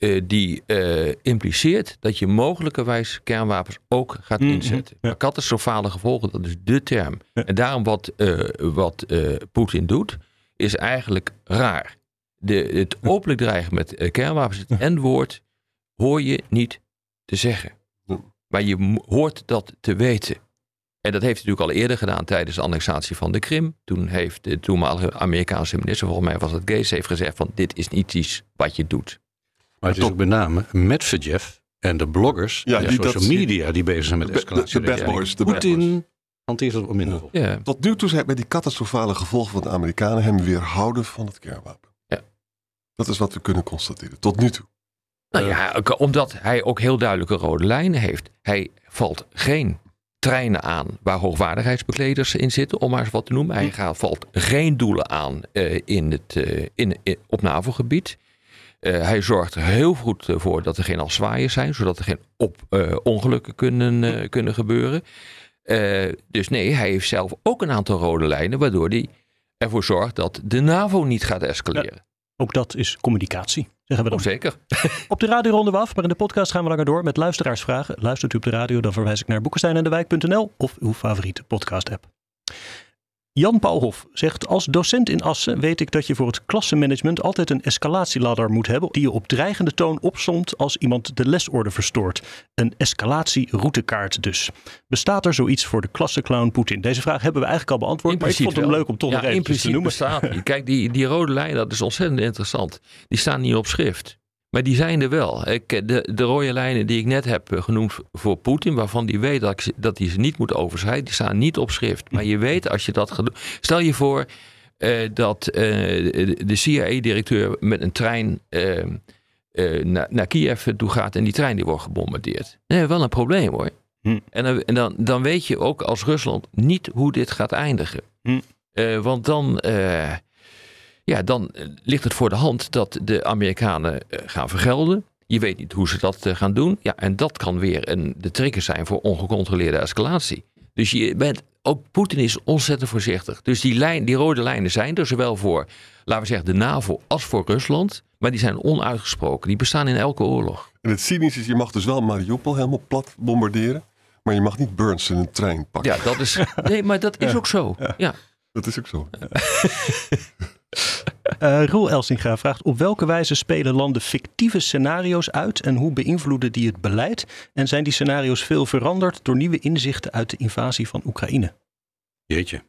S7: Eh, die eh, impliceert dat je mogelijkerwijs kernwapens ook gaat
S5: Mhm,
S7: inzetten.
S5: ja.
S7: Catastrofale gevolgen, dat is de term.
S5: Ja.
S7: En daarom wat, eh, wat Poetin doet, is eigenlijk raar. De, het openlijk dreigen met kernwapens, het N-woord, hoor je niet te zeggen. Maar je hoort dat te weten. En dat heeft hij natuurlijk al eerder gedaan tijdens de annexatie van de Krim. Toen heeft de toenmalige Amerikaanse minister, volgens mij was het Gates, heeft gezegd van dit is niet iets wat je doet.
S6: Maar het is ook met name Medvedev en de bloggers,
S8: Ja,
S6: ja,
S8: die
S6: social
S8: dat-
S6: media die bezig zijn met
S8: De- de-
S6: escalatie.
S8: de bad boys, de bad boys.
S6: Poetin hanteert het op minder vol.
S7: Ja,
S8: Tot nu toe zijn bij die catastrofale gevolgen van de Amerikanen hem weerhouden van het kernwapen.
S7: Ja.
S8: Dat is wat we kunnen constateren. Tot nu toe.
S7: nou ja, ook omdat hij ook heel duidelijke rode lijnen heeft. Hij valt geen treinen aan waar hoogwaardigheidsbekleders in zitten, om maar eens wat te noemen. Hij gaat, valt geen doelen aan eh, in het, eh, in, in- op NAVO-gebied. Eh, hij zorgt er heel goed eh, voor dat er geen afzwaaiers zijn, zodat er geen op, eh, ongelukken kunnen, kunnen gebeuren. Dus nee, hij heeft zelf ook een aantal rode lijnen, waardoor hij ervoor zorgt dat de NAVO niet gaat escaleren.
S5: Ook dat is communicatie, zeggen we dan.
S7: Oh, zeker.
S5: Op de radio ronden we af, maar in de podcast gaan we langer door met luisteraarsvragen. Luistert u op de radio, dan verwijs ik naar boekensteinendewijk.nl of uw favoriete podcast-app. Jan Pauwhof zegt, als docent in Assen weet ik dat je voor het klassenmanagement altijd een escalatieladder moet hebben die je op dreigende toon opsomt als iemand de lesorde verstoort. Een escalatieroutekaart dus. Bestaat er zoiets voor de klassenclown Poetin? Deze vraag hebben we eigenlijk al beantwoord, maar ik vond hem
S7: wel.
S5: leuk om toch
S7: ja,
S5: nog even te noemen.
S7: bestaat. Kijk, die, die rode lijnen, dat is ontzettend interessant. Die staan niet op schrift. Maar die zijn er wel. Ik, de, de rode lijnen die ik net heb eh, genoemd voor Poetin, waarvan die weet dat, ik dat hij ze niet moet overschrijden, die staan niet op schrift. Maar je weet als je dat gaat doen. Stel je voor eh, dat eh, de, CIA-directeur met een trein naar, naar Kiev toe gaat en die trein die wordt gebombardeerd. Nee, wel een probleem hoor.
S5: Hm.
S7: En, dan, en dan, dan weet je ook als Rusland niet hoe dit gaat eindigen.
S5: Hm.
S7: Want dan, ja, dan eh, ligt het voor de hand dat de Amerikanen eh, gaan vergelden. Je weet niet hoe ze dat eh, gaan doen. Ja, en dat kan weer een, de trigger zijn voor ongecontroleerde escalatie. Dus je bent, ook Poetin is ontzettend voorzichtig. Dus die, lijn, die rode lijnen zijn er zowel voor, laten we zeggen, de NAVO als voor Rusland. Maar die zijn onuitgesproken. Die bestaan in elke oorlog.
S8: En het cynische is, je mag dus wel Mariupol helemaal plat bombarderen. Maar je mag niet Burns in een trein pakken.
S7: Ja, dat is. Nee, maar dat is ook zo. Ja.
S8: Dat is ook zo.
S5: Eh Roel Elsinga vraagt: op welke wijze spelen landen fictieve scenario's uit en hoe beïnvloeden die het beleid? En zijn die scenario's veel veranderd door nieuwe inzichten uit de invasie van Oekraïne?
S6: Jeetje.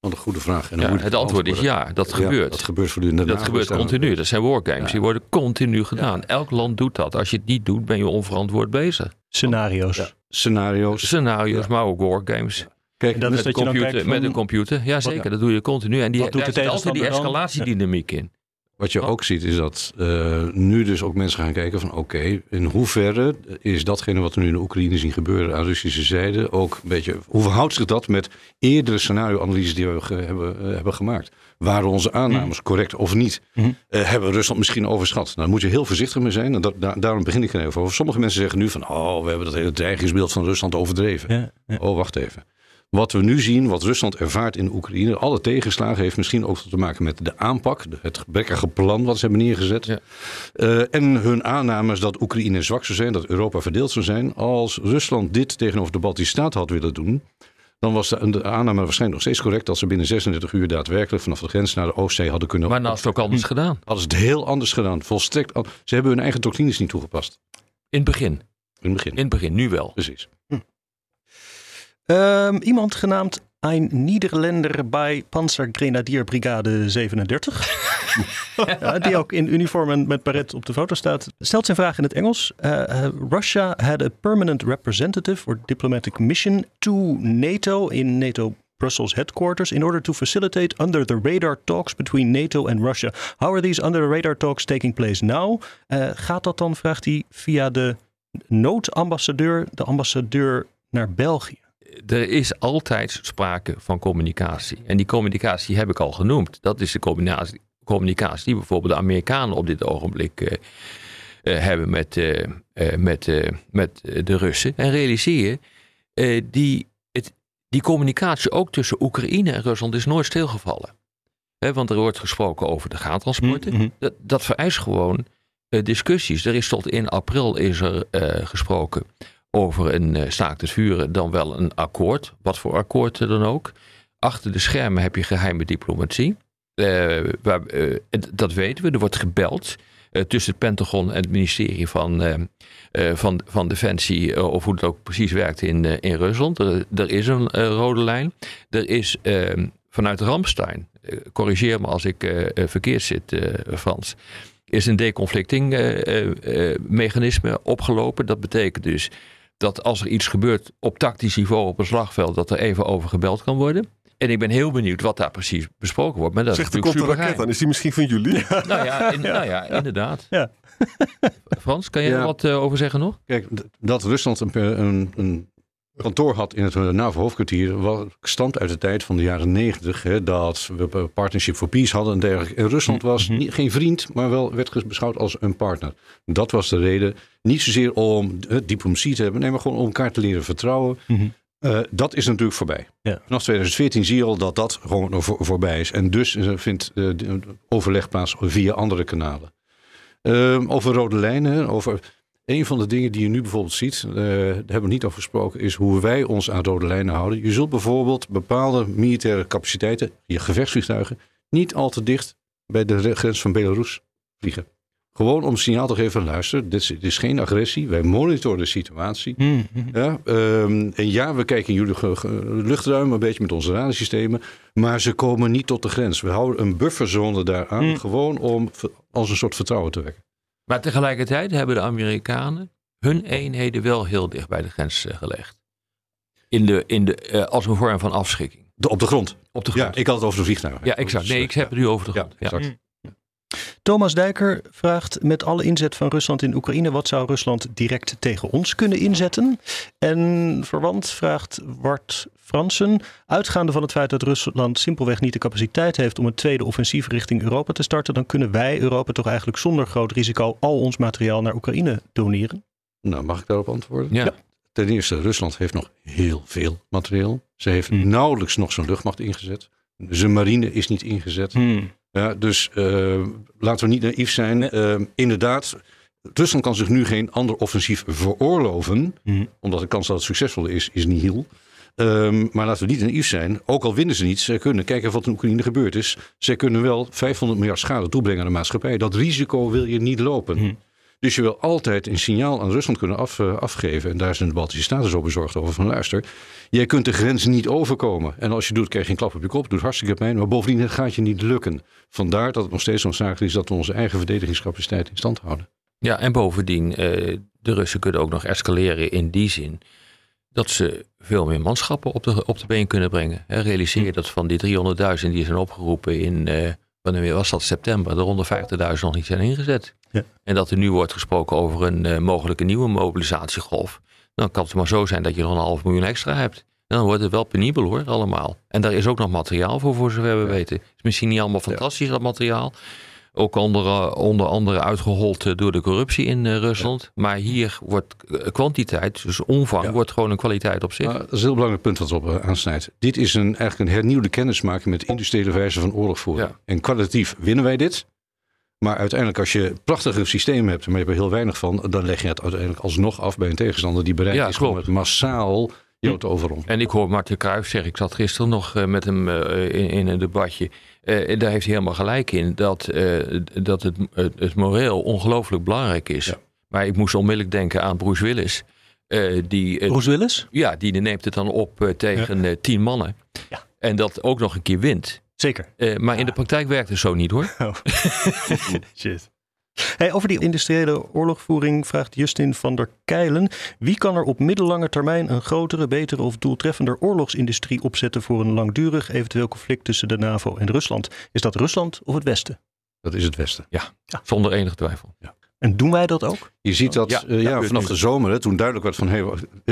S6: Wat een goede vraag. En
S7: Ja, het antwoord is ja, dat
S6: Ja,
S7: gebeurt.
S6: dat gebeurt voortdurend.
S7: Dat gebeurt continu. Dat zijn wargames.
S6: Ja.
S7: Die worden continu gedaan. Elk land doet dat. Als je het niet doet, ben je onverantwoord bezig.
S5: Scenario's.
S6: Ja. Scenario's.
S7: Scenario's,
S6: Ja.
S7: maar ook wargames.
S6: Kijk,
S5: dat is
S7: Met,
S5: dan
S7: computer,
S5: van-
S7: met een computer. Ja, zeker. Dat doe je continu. En die,
S5: Wat doet
S7: daar zit altijd die escalatiedynamiek in.
S6: Wat je ook ziet is dat eh, nu dus ook mensen gaan kijken van oké, in hoeverre is datgene wat we nu in de Oekraïne zien gebeuren aan Russische zijde ook een beetje, hoe verhoudt zich dat met eerdere scenario-analyses die we ge- hebben, eh, hebben gemaakt? Waren onze aannames correct of niet?
S5: Mhm.
S6: Eh, hebben we Rusland misschien overschat? Nou, daar moet je heel voorzichtig mee zijn en dat, daar- daarom begin ik er even over. Sommige mensen zeggen nu van oh, we hebben dat hele dreigingsbeeld van Rusland overdreven.
S5: Ja, ja.
S6: Oh, wacht even. Wat we nu zien, wat Rusland ervaart in Oekraïne, alle tegenslagen heeft misschien ook te maken met de aanpak, het gebrekkige plan wat ze hebben neergezet.
S7: Ja.
S6: Eh, en hun aannames dat Oekraïne zwak zou zijn, dat Europa verdeeld zou zijn. Als Rusland dit tegenover de Baltische Staten had willen doen, dan was de, de aanname waarschijnlijk nog steeds correct dat ze binnen 36 uur daadwerkelijk vanaf de grens naar de Oostzee hadden kunnen.
S7: Maar nou is het ook anders gedaan.
S6: Hadden ze het heel anders gedaan. Volstrekt. Ze hebben hun eigen doctrines niet toegepast.
S7: In het begin.
S6: In het begin.
S7: In het begin. Nu wel.
S6: Precies.
S5: Ehm, iemand genaamd Ein Niederländer bij Panzergrenadierbrigade 37. ja, die ook in uniform en met baret op de foto staat. Stelt zijn vraag in het Engels. Uh, uh, Russia had a permanent representative or diplomatic mission to NATO in NATO Brussels headquarters in order to facilitate under the radar talks between NATO and Russia. How are these under the radar talks taking place now? Uh, gaat dat dan, vraagt hij, via de noodambassadeur, de ambassadeur naar België?
S7: Er is altijd sprake van communicatie. En die communicatie heb ik al genoemd. Dat is de combinatie, communicatie die bijvoorbeeld de Amerikanen op dit ogenblik uh, uh, hebben met, uh, met, met de Russen. En realiseer je, die, het, die communicatie ook tussen Oekraïne en Rusland is nooit stilgevallen. He, want er wordt gesproken over de gaantransporten. Mm -hmm. dat, dat vereist gewoon discussies. Er is tot in april is er gesproken over een staakt het vuren dan wel een akkoord. Wat voor akkoord dan ook. Achter de schermen heb je geheime diplomatie. Uh, waar, uh, dat weten we. Er wordt gebeld tussen het Pentagon en het ministerie van, van, van Defensie. of hoe het ook precies werkt in, in Rusland. Er, is een rode lijn. Er is ehm, vanuit Ramstein. corrigeer me als ik verkeerd zit, Frans is een deconflicting uh, uh, mechanisme opgelopen. Dat betekent dus dat als er iets gebeurt op tactisch niveau op een slagveld, dat er even over gebeld kan worden. En ik ben heel benieuwd wat daar precies besproken wordt. Maar dat
S8: Zegt
S7: is
S8: er komt een raket aan. Is die misschien van jullie?
S7: Nou ja, in, nou ja inderdaad.
S5: Ja.
S7: Frans, kan jij
S6: Ja.
S7: er wat uh, over zeggen nog?
S6: Kijk, dat Rusland een, een, een kantoor had in het NAVO-hoofdkwartier, wa- stamt uit de tijd van de jaren negentig, dat we Partnership for Peace hadden en dergelijke. En Rusland was niet, geen vriend, maar wel werd beschouwd als een partner. Dat was de reden. Niet zozeer om uh, diplomatie te hebben, nee, maar gewoon om elkaar te leren vertrouwen. Uh, dat is natuurlijk voorbij.
S5: Ja.
S6: Vanaf 2014 zie je al dat dat gewoon voor, voorbij is. En dus uh, vindt uh, overleg plaats via andere kanalen. Uh, over rode lijnen, over een van de dingen die je nu bijvoorbeeld ziet, uh, daar hebben we niet over gesproken, is hoe wij ons aan rode lijnen houden. Je zult bijvoorbeeld bepaalde militaire capaciteiten, je gevechtsvliegtuigen, niet al te dicht bij de grens van Belarus vliegen. Gewoon om signaal te geven, luister, dit is, dit is geen agressie. Wij monitoren de situatie.
S5: Mm
S6: Ja, um, en ja, we kijken in jullie luchtruim een beetje met onze radarsystemen. Maar ze komen niet tot de grens. We houden een bufferzone daaraan. Mm. Gewoon om als een soort vertrouwen te wekken.
S7: Maar tegelijkertijd hebben de Amerikanen hun eenheden wel heel dicht bij de grens uh, gelegd. In de, in de, uh, als een vorm van afschrikking.
S6: De, op de grond.
S7: Op de grond.
S6: Ja, ik had het over de vliegtuigen.
S7: Ja, exact. Nee, ik heb het nu over de grond.
S6: Ja, exact.
S5: Thomas Dijker vraagt met alle inzet van Rusland in Oekraïne, wat zou Rusland direct tegen ons kunnen inzetten? En verwant vraagt Wart Fransen, uitgaande van het feit dat Rusland simpelweg niet de capaciteit heeft om een tweede offensief richting Europa te starten, dan kunnen wij Europa toch eigenlijk zonder groot risico al ons materiaal naar Oekraïne doneren?
S6: Nou, mag ik daarop antwoorden?
S7: Ja.
S6: Ten eerste, Rusland heeft nog heel veel materiaal. Ze heeft mm. nauwelijks nog zijn luchtmacht ingezet. Zijn marine is niet ingezet.
S5: Mm.
S6: Ja, dus uh, laten we niet naïef zijn. Uh, inderdaad, Rusland kan zich nu geen ander offensief veroorloven. Mm. Omdat de kans dat het succesvol is, is niet heel. Um, maar laten we niet naïef zijn. Ook al winnen ze niet, ze kunnen kijken wat in Oekraïne gebeurd is. Ze kunnen wel 500 miljard schade toebrengen aan de maatschappij. Dat risico wil je niet lopen.
S5: Mm.
S6: Dus je wil altijd een signaal aan Rusland kunnen af, uh, afgeven. En daar zijn de Baltische Staten zo bezorgd over. Van luister, jij kunt de grens niet overkomen. En als je doet, krijg je een klap op je kop. Doet hartstikke pijn. Maar bovendien het gaat je niet lukken. Vandaar dat het nog steeds noodzakelijk is dat we onze eigen verdedigingscapaciteit in stand houden.
S7: Ja, en bovendien, uh, de Russen kunnen ook nog escaleren in die zin dat ze veel meer manschappen op de, op de been kunnen brengen. Realiseer je dat van die 300.000 die zijn opgeroepen in, uh, wanneer was dat, september, er 150.000 nog niet zijn ingezet. Ja. En dat er nu wordt gesproken over een uh, mogelijke nieuwe mobilisatiegolf. Dan kan het maar zo zijn dat je nog een half miljoen extra hebt. Dan wordt het wel penibel hoor, allemaal. En daar is ook nog materiaal voor, voor zover we weten. Het is misschien niet allemaal fantastisch, ja. dat materiaal. Ook onder, onder andere uitgehold eh, door de corruptie in uh, Rusland. Maar hier wordt kwantiteit, dus omvang, ja. wordt gewoon een kwaliteit op zich.
S6: Uh, dat is een heel belangrijk punt wat op aansnijdt. Dit is een, eigenlijk een hernieuwde kennismaking met industriële wijze van oorlog voeren. En kwalitatief winnen wij dit. Maar uiteindelijk, als je prachtige systemen hebt, maar je hebt er heel weinig van, dan leg je het uiteindelijk alsnog af bij een tegenstander die bereid ja, is om het massaal overrompelen.
S7: En ik hoor Martin Kruijf zeggen, ik zat gisteren nog uh, met hem uh, in, in, een debatje. Uh, daar heeft hij helemaal gelijk in, dat, dat het, het, het moreel ongelooflijk belangrijk is. Ja. Maar ik moest onmiddellijk denken aan Bruce Willis. die,
S5: Bruce Willis?
S7: Ja, die neemt het dan op tegen ja. tien mannen. Ja. En dat ook nog een keer wint.
S5: Zeker.
S7: maar in de praktijk werkt het zo niet hoor. Oh.
S5: Shit. Hey, over die industriële oorlogvoering vraagt Justin van der Keilen. Wie kan er op middellange termijn een grotere, betere of doeltreffender oorlogsindustrie opzetten voor een langdurig eventueel conflict tussen de NAVO en Rusland? Is dat Rusland of het Westen?
S6: Dat is het Westen.
S7: Ja, ja. zonder enige twijfel. Ja.
S5: En doen wij dat ook?
S6: Je ziet dat ja, uh, ja vanaf de zomer, hè, toen duidelijk werd van hey,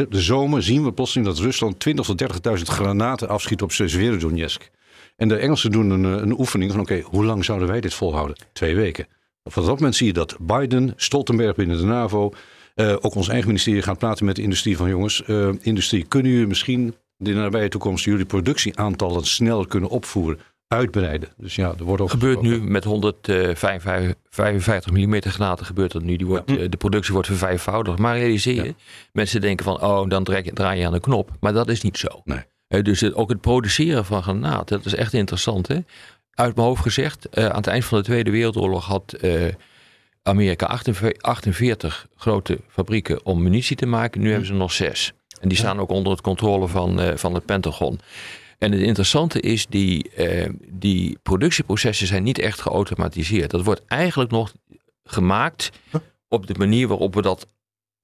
S6: de zomer zien we plotseling dat Rusland 20.000 tot 30.000 granaten afschiet op Severodonetsk. En de Engelsen doen een, een oefening van oké, okay, hoe lang zouden wij dit volhouden? Twee weken. Van dat moment zie je dat Biden, Stoltenberg binnen de NAVO, uh, ook ons eigen ministerie gaat praten met de industrie van jongens, uh, industrie, kunnen jullie misschien in de nabije toekomst jullie productieaantallen sneller kunnen opvoeren, uitbreiden? Dus ja, er wordt ook
S7: gebeurt nu met 155 mm granaten gebeurt dat nu. Die wordt, ja. uh, de productie wordt vervijfvoudigd. Maar realiseer je, ja. mensen denken van, oh, dan draai je, draai je aan de knop. Maar dat is niet zo.
S6: Nee.
S7: dus het, ook het produceren van granaten, dat is echt interessant. Hè? Uit mijn hoofd gezegd, uh, aan het eind van de Tweede Wereldoorlog had uh, Amerika 48, 48, grote fabrieken om munitie te maken. Nu hebben ze nog zes. En die staan ook onder het controle van, uh, van het Pentagon. En het interessante is, die, die productieprocessen zijn niet echt geautomatiseerd. Dat wordt eigenlijk nog gemaakt op de manier waarop we dat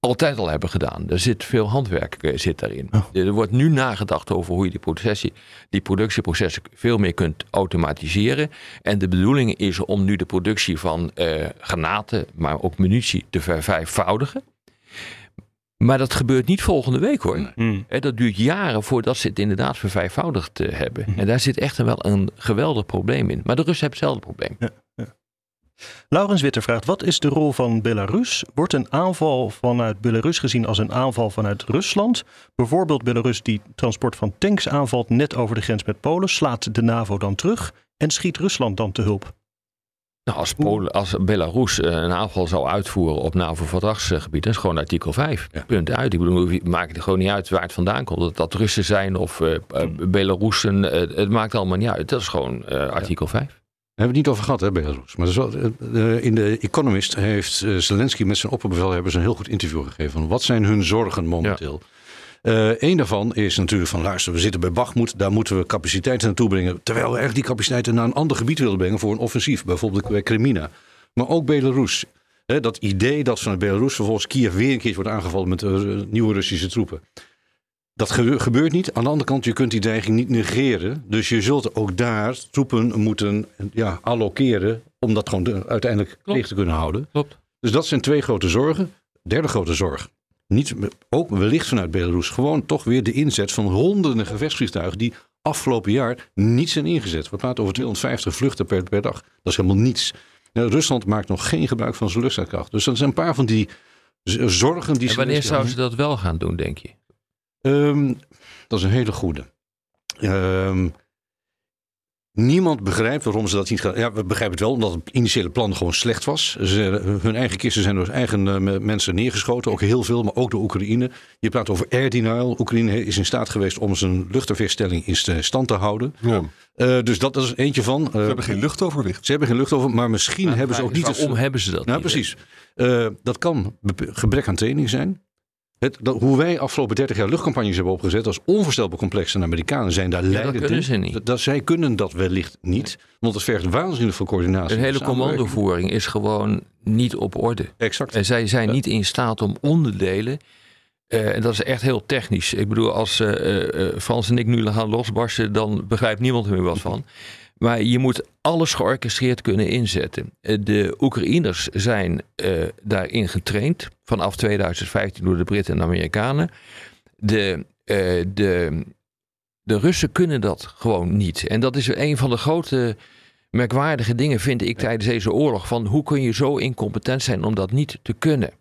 S7: altijd al hebben gedaan. Er zit veel handwerk uh, zit daarin. Oh. Er wordt nu nagedacht over hoe je die, processie, die productieprocessen veel meer kunt automatiseren. En de bedoeling is om nu de productie van uh, granaten, maar ook munitie te vervijfvoudigen. Maar dat gebeurt niet volgende week hoor. Nee. Hmm. Dat duurt jaren voordat ze het inderdaad vervijfvoudigd uh, hebben. Hmm. En daar zit echt wel een geweldig probleem in. Maar de Russen hebben hetzelfde probleem.
S5: Ja. Laurens Witter vraagt: wat is de rol van Belarus? Wordt een aanval vanuit Belarus gezien als een aanval vanuit Rusland? Bijvoorbeeld Belarus die transport van tanks aanvalt net over de grens met Polen, slaat de NAVO dan terug en schiet Rusland dan te hulp?
S7: Nou, als, Polen, als Belarus eh, een aanval zou uitvoeren op NAVO-verdragsgebied, dat is gewoon artikel 5. Ja. Punt uit. Ik bedoel, het gewoon niet uit waar het vandaan komt. Dat dat Russen zijn of uh, Belarussen, uh, het maakt allemaal niet uit. Dat is gewoon artikel ja. 5.
S6: Daar hebben we het niet over gehad, hè, Belarus. Maar wel, uh, in de Economist heeft uh, Zelensky met zijn opperbevelhebbers een heel goed interview gegeven. Van wat zijn hun zorgen momenteel? Ja. Uh, een daarvan is natuurlijk van luister, we zitten bij Bachmoed, daar moeten we capaciteiten naartoe brengen. Terwijl we echt die capaciteiten naar een ander gebied willen brengen voor een offensief, bijvoorbeeld bij Crimina. Maar ook Belarus. Dat idee dat vanuit Belarus vervolgens Kiev weer een keer wordt aangevallen met nieuwe Russische troepen. Dat gebeurt niet. Aan de andere kant, je kunt die dreiging niet negeren. Dus je zult ook daar troepen moeten ja, allokeren om dat gewoon uiteindelijk leeg te kunnen houden.
S7: Klopt.
S6: Dus dat zijn twee grote zorgen. Derde grote zorg. Niet, ook wellicht vanuit Belarus. Gewoon toch weer de inzet van honderden gevechtsvliegtuigen die afgelopen jaar niet zijn ingezet. We praten over 250 vluchten per, per dag. Dat is helemaal niets. Nou, Rusland maakt nog geen gebruik van zijn luchtvaartkracht. Dus dat zijn een paar van die zorgen die
S7: en wanneer zouden ze dat wel gaan doen, denk je?
S6: Um, dat is een hele goede. Um, Niemand begrijpt waarom ze dat niet gaan. Ja, we begrijpen het wel, omdat het initiële plan gewoon slecht was. Ze, hun eigen kisten zijn door eigen uh, mensen neergeschoten. Ook heel veel, maar ook door Oekraïne. Je praat over air denial. Oekraïne is in staat geweest om zijn luchtafweerstelling in stand te houden.
S8: Ja.
S6: Uh, dus dat is eentje van. Uh,
S8: ze hebben geen luchtoverwicht.
S6: Ze hebben geen luchtoverwicht, maar misschien
S7: Maar
S6: hebben ze ook niet.
S7: Waarom
S6: het-
S7: hebben ze dat
S6: Nou,
S7: niet,
S6: precies. Uh, dat kan gebrek aan training zijn. Het, dat, hoe wij afgelopen 30 jaar luchtcampagnes hebben opgezet, is onvoorstelbaar complex. En de Amerikanen zijn daar leidend
S7: kunnen
S6: in. Dat, dat- zij kunnen dat wellicht niet, want het vergt waanzinnig veel coördinatie.
S7: Een hele commandovoering is gewoon niet op orde.
S6: Exact.
S7: En zij zijn niet in staat om onderdelen. eh, en dat is echt heel technisch. Ik bedoel, als eh, eh, Frans en ik nu gaan losbarsten, dan begrijpt niemand er meer wat van. Maar je moet alles georchestreerd kunnen inzetten. Eh, De Oekraïners zijn eh, daarin getraind vanaf 2015 door de Britten en de Amerikanen. De, eh, de, de Russen kunnen dat gewoon niet. En dat is een van de grote merkwaardige dingen, vind ik, tijdens deze oorlog. Van hoe kun je zo incompetent zijn om dat niet te kunnen?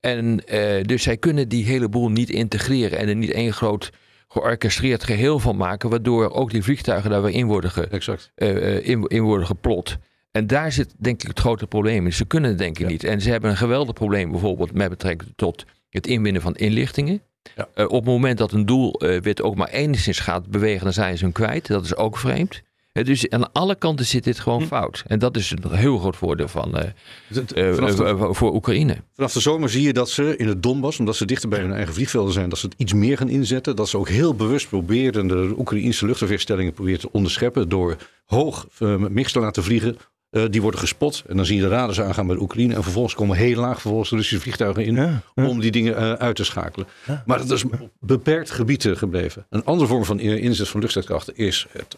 S7: En dus zij kunnen die hele boel niet integreren en er niet één groot georchestreerd geheel van maken, waardoor ook die vliegtuigen daar weer in worden, ge,
S6: Exact.
S7: eh, eh, in, in worden geplot. En daar zit denk ik het grote probleem in. Ze kunnen het denk ik niet. En ze hebben een geweldig probleem bijvoorbeeld met betrekking tot het inwinnen van inlichtingen.
S6: Ja.
S7: Eh, op het moment dat een doelwit ook maar enigszins gaat bewegen, dan zijn ze hem kwijt. Dat is ook vreemd. Dus aan alle kanten zit dit gewoon fout. En dat is een heel groot voordeel van, eh,
S6: Het-
S7: eh,
S6: vanaf, de,
S7: eh, voor Oekraïne.
S6: vanaf de zomer zie je dat ze in het Donbass, omdat ze dichter bij hun eigen vliegvelden zijn, dat ze het iets meer gaan inzetten. Dat ze ook heel bewust proberen de Oekraïnse luchtafweerstellingen proberen te onderscheppen door hoog uh, mix te laten vliegen. Uh, die worden gespot en dan zie je de radars aangaan bij de Oekraïne. En vervolgens komen heel laag vervolgens de Russische vliegtuigen in
S5: Ja, ja.
S6: om die dingen uh, uit te schakelen. Maar dat is op beperkt gebied uh, gebleven. Een andere vorm van inzet van luchtstrijdkrachten is het,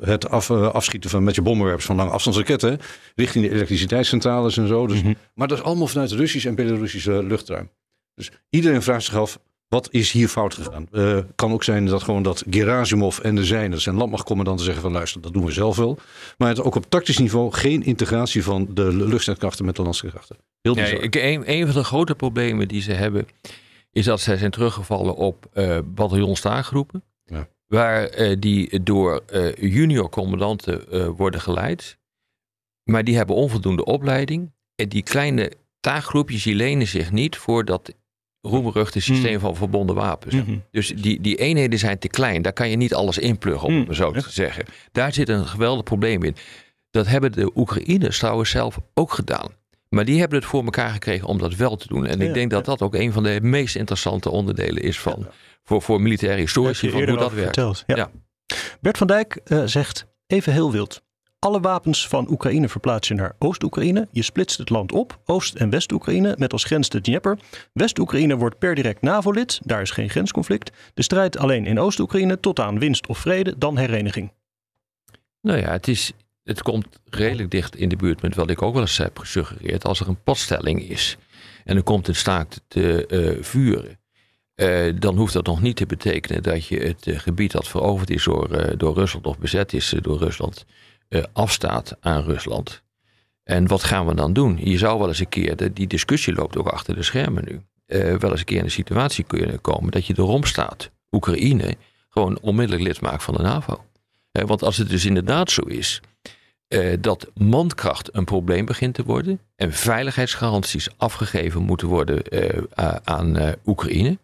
S6: het af, uh, afschieten van met je bommenwerpers van lange afstandsraketten richting de elektriciteitscentrales en zo. Dus,
S5: Mhm.
S6: mm -hmm. Maar dat is allemaal vanuit Russisch en Belarussische luchtruim. Dus iedereen vraagt zich af, wat is hier fout gegaan? Uh, kan ook zijn dat gewoon dat Gerasimov en de zijnen, zijn landmachtcommandanten zeggen van luister, dat doen we zelf wel. Maar het ook op tactisch niveau geen integratie van de luchtstrijdkrachten met de landstrijdkrachten. Heel
S7: ja, een, een van de grote problemen die ze hebben, is dat zij zijn teruggevallen op uh, bataljonstaakgroepen. Waar uh, die door uh, junior commandanten worden geleid. Maar die hebben onvoldoende opleiding. En die kleine taakgroepjes die lenen zich niet voor dat roemruchte systeem mm. van verbonden wapens. Mm -hmm. Dus die, die eenheden zijn te klein. Daar kan je niet alles inpluggen, om mm. het zo te zeggen. Daar zit een geweldig probleem in. Dat hebben de Oekraïners trouwens zelf ook gedaan. Maar die hebben het voor elkaar gekregen om dat wel te doen. En ja, ik denk dat dat ook een van de meest interessante onderdelen is van. Voor, voor militaire historici van hoe dat werkt.
S5: Verteld, ja. ja. Bert van Dijk uh, zegt even heel wild. Alle wapens van Oekraïne verplaats je naar Oost-Oekraïne. Je splitst het land op, Oost- en West-Oekraïne, met als grens de Dnieper. West-Oekraïne wordt per direct NAVO-lid, daar is geen grensconflict. De strijd alleen in Oost-Oekraïne tot aan winst of vrede, dan hereniging.
S7: Nou ja, het, is, het komt redelijk dicht in de buurt met wat ik ook wel eens heb gesuggereerd. Als er een padstelling is en er komt een staakt te uh, vuren. Uh, dan hoeft dat nog niet te betekenen dat je het uh, gebied dat veroverd is door, uh, door Rusland of bezet is door Rusland, afstaat aan Rusland. En wat gaan we dan doen? Je zou wel eens een keer, de, die discussie loopt ook achter de schermen nu, wel eens een keer in de situatie kunnen komen dat je erom staat, Oekraïne, gewoon onmiddellijk lid maakt van de NAVO. want als het dus inderdaad zo is dat mankracht een probleem begint te worden en veiligheidsgaranties afgegeven moeten worden aan Oekraïne,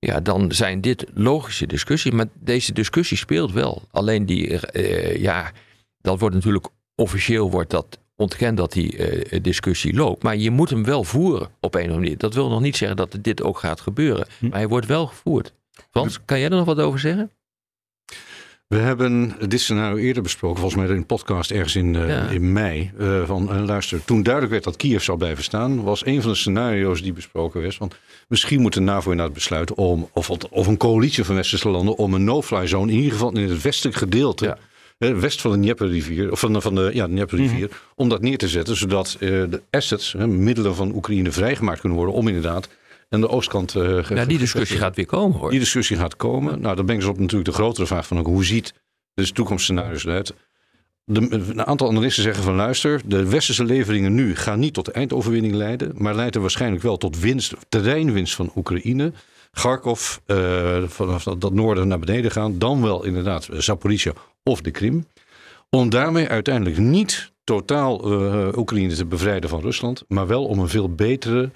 S7: ja, dan zijn dit logische discussies. Maar deze discussie speelt wel. Alleen die, uh, ja, dat wordt natuurlijk officieel wordt dat ontkend dat die uh, discussie loopt. Maar je moet hem wel voeren op een of andere manier. Dat wil nog niet zeggen dat dit ook gaat gebeuren. Hm. Maar hij wordt wel gevoerd. Frans, kan jij er nog wat over zeggen?
S6: We hebben dit scenario eerder besproken, volgens mij in een podcast ergens in, uh, ja. in mei. Uh, van uh, luister, toen duidelijk werd dat Kiev zou blijven staan, was een van de scenario's die besproken werd. Van misschien moet de NAVO inderdaad besluiten om, of, of een coalitie van westerse landen, om een no-fly zone, in ieder geval in het westelijk gedeelte. Ja. West van de Dnieperrivier, of van de, van de, ja, Dnieperrivier, mm. om dat neer te zetten, zodat de assets, middelen van Oekraïne vrijgemaakt kunnen worden om inderdaad en de oostkant. Uh,
S7: ja, die discussie gaat weer komen hoor.
S6: Die discussie gaat komen. Nou, dan brengt ze op natuurlijk de grotere vraag van hoe ziet de toekomstscenario's eruit. De, een aantal analisten zeggen van luister, de westerse leveringen nu gaan niet tot de eindoverwinning leiden, maar leiden waarschijnlijk wel tot winst, terreinwinst van Oekraïne. Kharkov, uh, vanaf dat, dat, noorden naar beneden gaan. Dan wel inderdaad Zaporizhia of de Krim. Om daarmee uiteindelijk niet totaal uh, Oekraïne te bevrijden van Rusland. Maar wel om een veel betere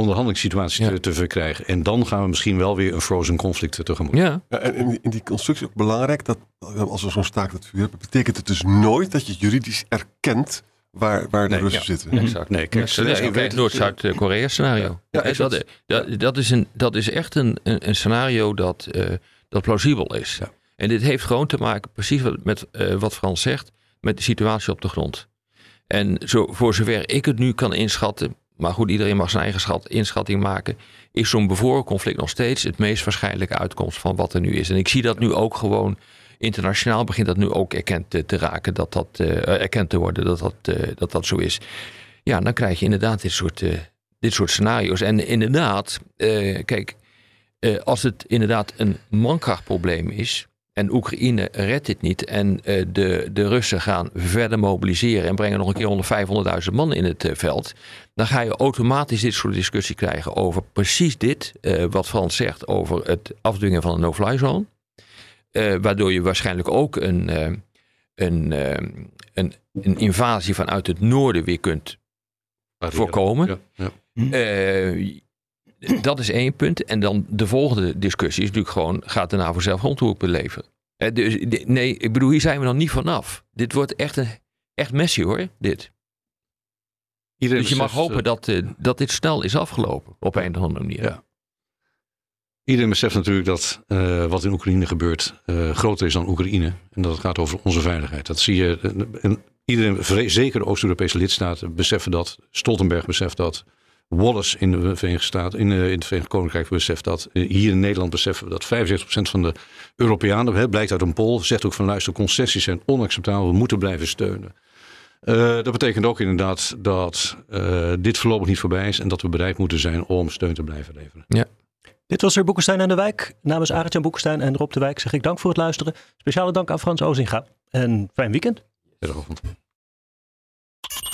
S6: onderhandelingssituatie te, te, verkrijgen. En dan gaan we misschien wel weer een frozen conflict tegemoet.
S7: Ja.
S8: ja en in, in die constructie ook belangrijk dat als we zo'n staakt het vuur hebben, betekent het dus nooit dat je juridisch erkent waar, waar de
S6: Nee,
S8: Russen
S6: ja.
S8: zitten.
S7: Exact.
S6: Nee, kijk,
S7: Ja,
S6: nee, weet-
S7: het Noord-Zuid-Korea scenario.
S8: Ja, exact.
S7: dat, dat, dat, is een, dat is echt een, een, een scenario dat, eh, dat plausibel is.
S6: Ja.
S7: En dit heeft gewoon te maken, precies met eh, wat Frans zegt, met de situatie op de grond. En zo, voor zover ik het nu kan inschatten, maar goed, iedereen mag zijn eigen schat, inschatting maken, is zo'n bevroren conflict nog steeds het meest waarschijnlijke uitkomst van wat er nu is. En ik zie dat nu ook gewoon internationaal begint dat nu ook erkend te, raken, dat dat eh, erkend te worden, dat dat, eh, dat dat zo is. Ja, dan krijg je inderdaad dit soort, eh, dit soort scenario's. En inderdaad, eh, kijk, eh, als het inderdaad een mankrachtprobleem is. En Oekraïne redt dit niet. En eh, de, de Russen gaan verder mobiliseren. En brengen nog een keer 100, 500.000 man in het eh, veld. Dan ga je automatisch dit soort discussie krijgen over precies dit. eh, wat Frans zegt over het afdwingen van een no-fly zone. Waardoor je waarschijnlijk ook een, een, een, een invasie vanuit het noorden weer kunt voorkomen.
S6: Ja, ja.
S7: Dat is één punt. En dan de volgende discussie is natuurlijk gewoon: gaat de NAVO zelf grondtroepen beleveren? Eh, dus, nee, ik bedoel, hier zijn we nog niet vanaf. Dit wordt echt, een, echt messy hoor, dit.
S6: Iedereen
S7: Dus je mag hopen
S6: eh,
S7: dat, eh, dat dit snel is afgelopen. Op een of andere manier.
S6: Ja. Iedereen beseft natuurlijk dat wat in Oekraïne gebeurt groter is dan Oekraïne. En dat het gaat over onze veiligheid. Dat zie je. en iedereen, zeker de Oost-Europese lidstaten, beseffen dat. Stoltenberg beseft dat. Wallace in de Verenigde Staten, in, eh, in het Verenigd Koninkrijk beseft dat. Eh, Hier in Nederland beseffen we dat 75% van de Europeanen, hè, blijkt uit een poll, zegt ook van luister, concessies zijn onacceptabel, we moeten blijven steunen. Eh, dat betekent ook inderdaad dat eh, dit voorlopig niet voorbij is en dat we bereid moeten zijn om steun te blijven leveren.
S5: Dit was er Boekenstein aan de Wijk. Namens Arend-Jan Boekenstein en Rob de Wijk zeg ik dank voor het luisteren. Speciale dank aan Frans Ozinga. En fijn weekend.
S6: Goedenavond.